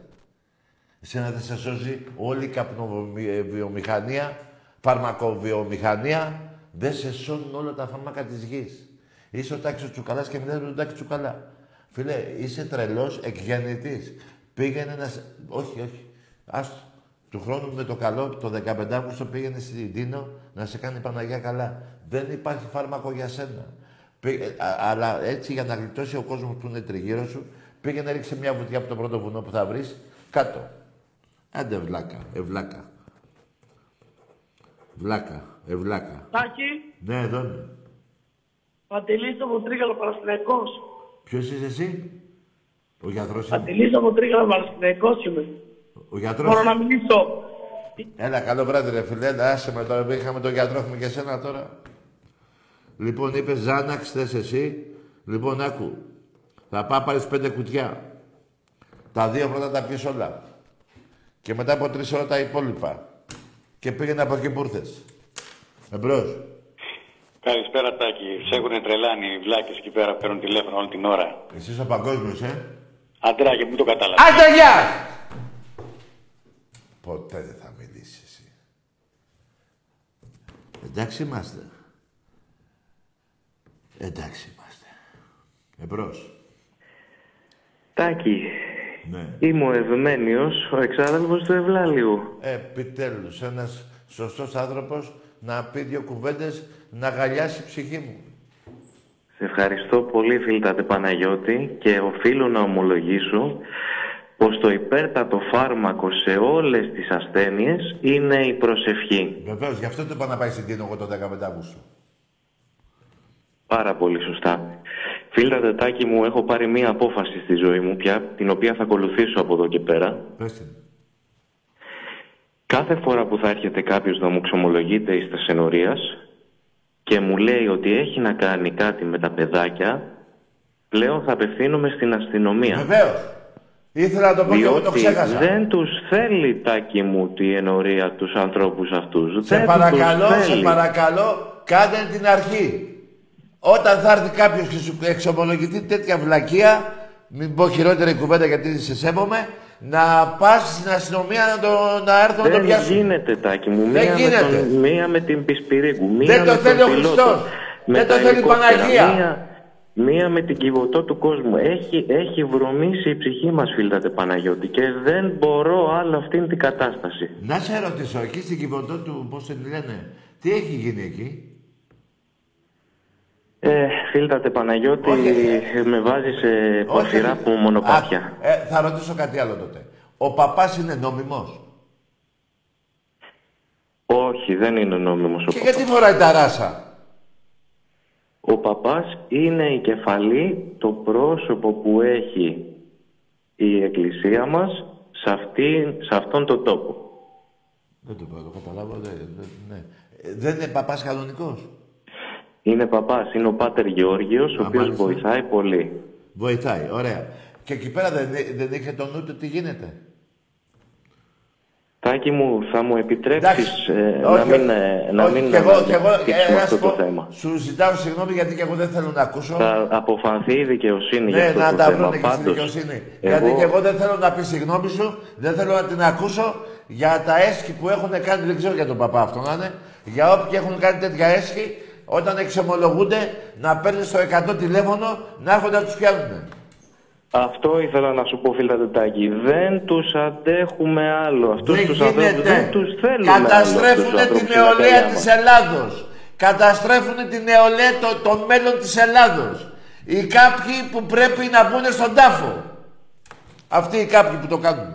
A: Εσένα δεν σε σώζει όλη η καπνοβιομηχανία, φαρμακοβιομηχανία. Δεν σε σώνουν όλα τα φάρμακα της γης. Είσαι ο Τάκης ο Τσουκαλάς και μιλάς με τον Τάκη Τσουκαλά. Φίλε, είσαι τρελός εκγεννητής. Πήγαινε να... σε- Όχι, όχι. Άστο. Του χρόνου με το καλό, το 15 Αύγουστο πήγαινε στην Τίνο να σε κάνει Παναγία καλά. Δεν υπάρχει φάρμακο για σένα. Πήγε- α- αλλά έτσι για να γλιτώσει ο κόσμος που είναι τριγύρω σου, πήγαινε ρίξε μια βουτιά από το πρώτο βουνό που θα βρεις, κάτω. Άντε βλάκα, ευλάκα. Βλάκα, ευλάκα.
R: Τάκη,
A: Ναι, εδώ είμαι.
R: Παντελής από Τρίγαλο Παραστηναϊκός.
A: Ποιος είσαι εσύ; Ο γιατρός είμαι.
R: Παντελής από Τρίγαλο Παραστηναϊκός είμαι.
A: Ο γιατρός.
R: Μπορώ να μιλήσω.
A: Έλα, καλό βράδυ ρε φίλε. Έλα, άσε με τώρα που είχαμε τον γιατρό, έχουμε και εσένα τώρα. Λοιπόν, είπες Ζάναξ, θες εσύ. Λοιπόν, άκου. Θα πάω πάρεις πέντε κουτιά. Τα δύο πρώτα τα πιεις όλα. Και μετά από τρεις ώρα τα υπόλοιπα. Και πήγαινε από εκεί που ήρθες. Εμπρός.
S: Καλησπέρα Τάκη. Σε έχουν τρελάνει οι βλάκες εκεί πέρα, παίρνουν τηλέφωνο όλη την ώρα.
A: Εσύ είσαι ο παγκόσμιος, ε;
S: Αντράκη, μου το κατάλαβα.
A: Άντε, γεια! Ποτέ δεν θα μιλήσεις εσύ. Εντάξει είμαστε. Εντάξει είμαστε. Εμπρός.
T: Τάκη,
A: Ναι.
T: είμαι ο Ευμένιος, ο εξάδελφος του Ευλάλιου.
A: Επιτέλους, ένας σωστός άνθρωπος να πει δύο κουβέντες, να γαλιάσει η ψυχή μου.
T: Σε ευχαριστώ πολύ φίλτατε Παναγιώτη και οφείλω να ομολογήσω πως το υπέρτατο φάρμακο σε όλες τις ασθένειες είναι η προσευχή.
A: Βεβαίως, γι' αυτό το είπα να πάει στην Τίνο εγώ το 15 Αύγουστο.
T: Πάρα πολύ σωστά. Φίλτατε Τάκη μου, έχω πάρει μία απόφαση στη ζωή μου πια, την οποία θα ακολουθήσω από εδώ και πέρα.
A: Πες την.
T: Κάθε φορά που θα έρχεται κάποιος να μου ξομολογείται εις τας ενορίας και μου λέει ότι έχει να κάνει κάτι με τα παιδάκια, πλέον θα απευθύνομαι στην αστυνομία.
A: Βεβαίως. Ήθελα να το πω και εγώ το
T: Διότι
A: ξέχασα.
T: δεν τους θέλει τάκι μου τη ενορία τους ανθρώπους αυτούς.
A: Σε
T: δεν
A: παρακαλώ,
T: τους
A: σε
T: θέλει.
A: παρακαλώ, κάντε την αρχή. Όταν θα έρθει κάποιος και σου εξομολογηθεί τέτοια βλακεία, μην πω χειρότερη κουβέντα γιατί σε σέβομαι, να πας στην αστυνομία να, το, να έρθουν να το
T: Δεν
A: πιάσουν.
T: γίνεται, Τάκη μου.
A: Δεν
T: Μία με,
A: γίνεται.
T: τον, μία με την Πισπυρίγκου, μία
A: Δεν το
T: με
A: θέλει
T: τον
A: ο
T: πιλότο,
A: Χριστός.
T: με
A: Δεν το
T: τα
A: θέλει η
T: ελικόπτερα,
A: Παναγία.
T: Μία, μία με την κυβωτό του κόσμου. Έχει, έχει βρωμίσει η ψυχή μας, φίλτατε Παναγιώτη, και δεν μπορώ άλλο αυτήν την κατάσταση.
A: Να σε ρωτήσω, εκεί στην κυβωτό του, πώς την λένε, τι έχει γίνει εκεί;
T: Ε, φίλτατε Παναγιώτη, με βάζει σε πορφυρά που μονοπάτια.
A: Ε, θα ρωτήσω κάτι άλλο τότε. Ο παπάς είναι νόμιμος;
T: Όχι, δεν είναι νόμιμος ο
A: Και
T: παπάς.
A: γιατί φοράει τα ράσα;
T: Ο παπάς είναι η κεφαλή, το πρόσωπο που έχει η εκκλησία μας σε, αυτή, σε αυτόν τον τόπο.
A: Δεν το μπορώ να καταλάβω. Δεν, δεν, ναι. Ε, δεν είναι παπάς κανονικός;
T: Είναι παπάς, είναι ο Πάτερ Γεώργιος, ο οποίος
A: μάλιστα.
T: βοηθάει πολύ.
A: Βοηθάει, ωραία. Και εκεί πέρα δεν, δεν είχε το νου του τι γίνεται;
T: Τάκη μου, θα μου επιτρέψεις ε, να
A: Όχι,
T: μην, ε, να
A: όχι,
T: μην
A: κι εγώ, κι εγώ,
T: αναπτύξουμε
A: ε, να
T: αυτό
A: σου
T: το
A: πω,
T: θέμα.
A: Σου ζητάω συγγνώμη γιατί και εγώ δεν θέλω να ακούσω.
T: Θα αποφανθεί η δικαιοσύνη για
A: Ναι,
T: αυτό
A: να
T: το
A: τα
T: θέμα.
A: βρουν και στην
T: Πάντως,
A: δικαιοσύνη.
T: εγώ-
A: Γιατί και εγώ δεν θέλω να πει συγγνώμη σου, δεν θέλω να την ακούσω για τα έσχη που έχουν κάνει, δεν ξέρω για τον παπά αυτό να είναι, για όποιοι έχουν κάνει τέτοια έσχη, όταν εξομολογούνται να παίρνεις στο 100 τηλέφωνο να έρχονται να τους πιάνουν.
T: Αυτό ήθελα να σου πω, φίλα Τετάκη. Δεν τους αντέχουμε άλλο. Αυτούς
A: Δεν
T: τους ανθρώπους
A: γίνεται.
T: δεν τους θέλουμε άλλο.
A: Καταστρέφουν
T: αυτούς τους
A: την
T: ανθρώπους
A: νεολαία
T: στην
A: της
T: αγκαλιά
A: Ελλάδος. Καταστρέφουν την νεολαία, το, το μέλλον της Ελλάδος. Οι κάποιοι που πρέπει να μπουν στον τάφο. Αυτοί οι κάποιοι που το κάνουν.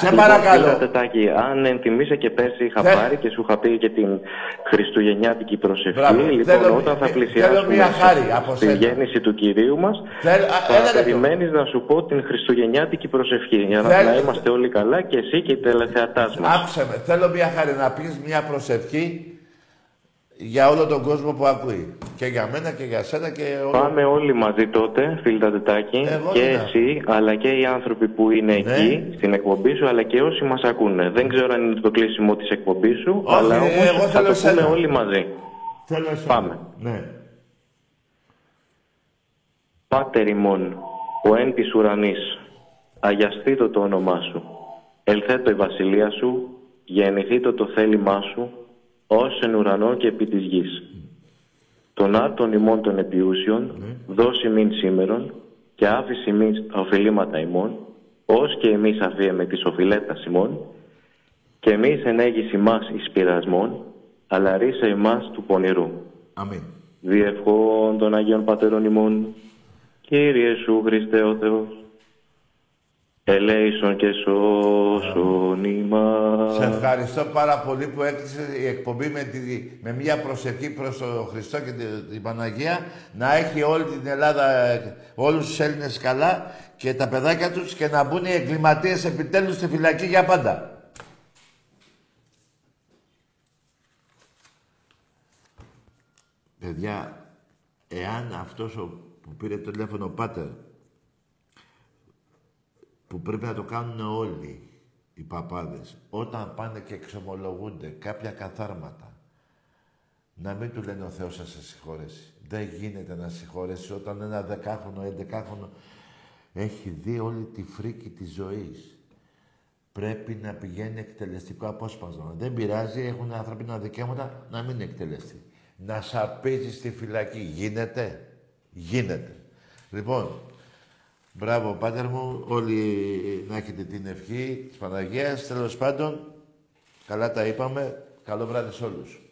A: Σε
T: Λοιπόν,
A: παρακαλώ.
T: φίλα Τετάκη, αν εντιμήσε και πέρσι είχα
A: Θε-
T: πάρει και σου είχα πει και την Χριστουγεννιάτικη προσευχή.
A: Μπράβο.
T: Λοιπόν,
A: Θέλω-
T: όταν θα
A: ε,
T: πλησιάσουμε
A: θέλω μια χάρη από
T: στη
A: σένα.
T: γέννηση του Κυρίου μας,
A: Θέλω- α, ένα
T: θα
A: λεπτό.
T: περιμένεις να σου πω την Χριστουγεννιάτικη προσευχή. Για να,
A: Θέλω-
T: να είμαστε όλοι καλά και εσύ και οι τελεθεατάς μας.
A: Άκουσε με. Θέλω μια χάρη να πεις μια προσευχή για όλο τον κόσμο που ακούει. Και για μένα και για σένα και όλο.
T: Πάμε όλοι μαζί τότε, φίλοι τα τετάκι,
A: Εγώ
T: και
A: ναι.
T: εσύ, αλλά και οι άνθρωποι που είναι εκεί, στην εκπομπή σου, αλλά και όσοι μας ακούνε. Δεν ξέρω αν είναι το κλείσιμο της εκπομπής σου,
A: Όχι,
T: αλλά
A: ε,
T: όμως
A: εγώ
T: θα
A: θέλω
T: το
A: εσένα.
T: πούμε όλοι μαζί.
A: Θέλω εσένα.
T: Πάμε.
A: Ναι.
T: Πάτερ ημών, ο εν της ουρανής, αγιαστήτω το όνομά σου. Ελθέτω η βασιλεία σου, γεννηθήτω το θέλημά σου, ως εν ουρανό και επί της γης. Τον άρτον ημών των επιούσιων, δώσει μην σήμερον, και άφηση ημίν τα οφειλήματα ημών, ως και εμείς αφίεμε τις οφειλέτας ημών, και εμείς ενέγηση μας εις πειρασμών, αλλά ρίσε ημάς του πονηρού.
A: Αμήν.
T: Διευχών των Αγίων Πατέρων ημών, Κύριε Σου Χριστέ ο Θεός, ελέησον και σώσον ημάς.
A: Σε ευχαριστώ πάρα πολύ που έκλεισε η εκπομπή με, τη, με μια προσευχή προς τον Χριστό και την, την Παναγία να έχει όλη την Ελλάδα, ε, όλους τους Έλληνες καλά και τα παιδάκια τους και να μπουν οι εγκληματίες επιτέλους στη φυλακή για πάντα. Παιδιά, εάν αυτός ο, που πήρε το τηλέφωνο ο Πάτερ που πρέπει να το κάνουν όλοι οι παπάδες όταν πάνε και εξομολογούνται κάποια καθάρματα να μην του λένε ο Θεός θα σε συγχωρέσει. Δεν γίνεται να συγχωρέσει όταν ένα δεκάχρονο, έντεκάχρονο έχει δει όλη τη φρίκη της ζωής. Πρέπει να πηγαίνει εκτελεστικό απόσπασμα. Δεν πειράζει, έχουν ανθρώπινα δικαιώματα να μην εκτελεστεί. Να σαπίζει στη φυλακή. Γίνεται. Γίνεται. Λοιπόν, μπράβο πάτερ μου, όλοι να έχετε την ευχή της Παναγίας. Τέλος πάντων, καλά τα είπαμε. Καλό βράδυ σε όλους.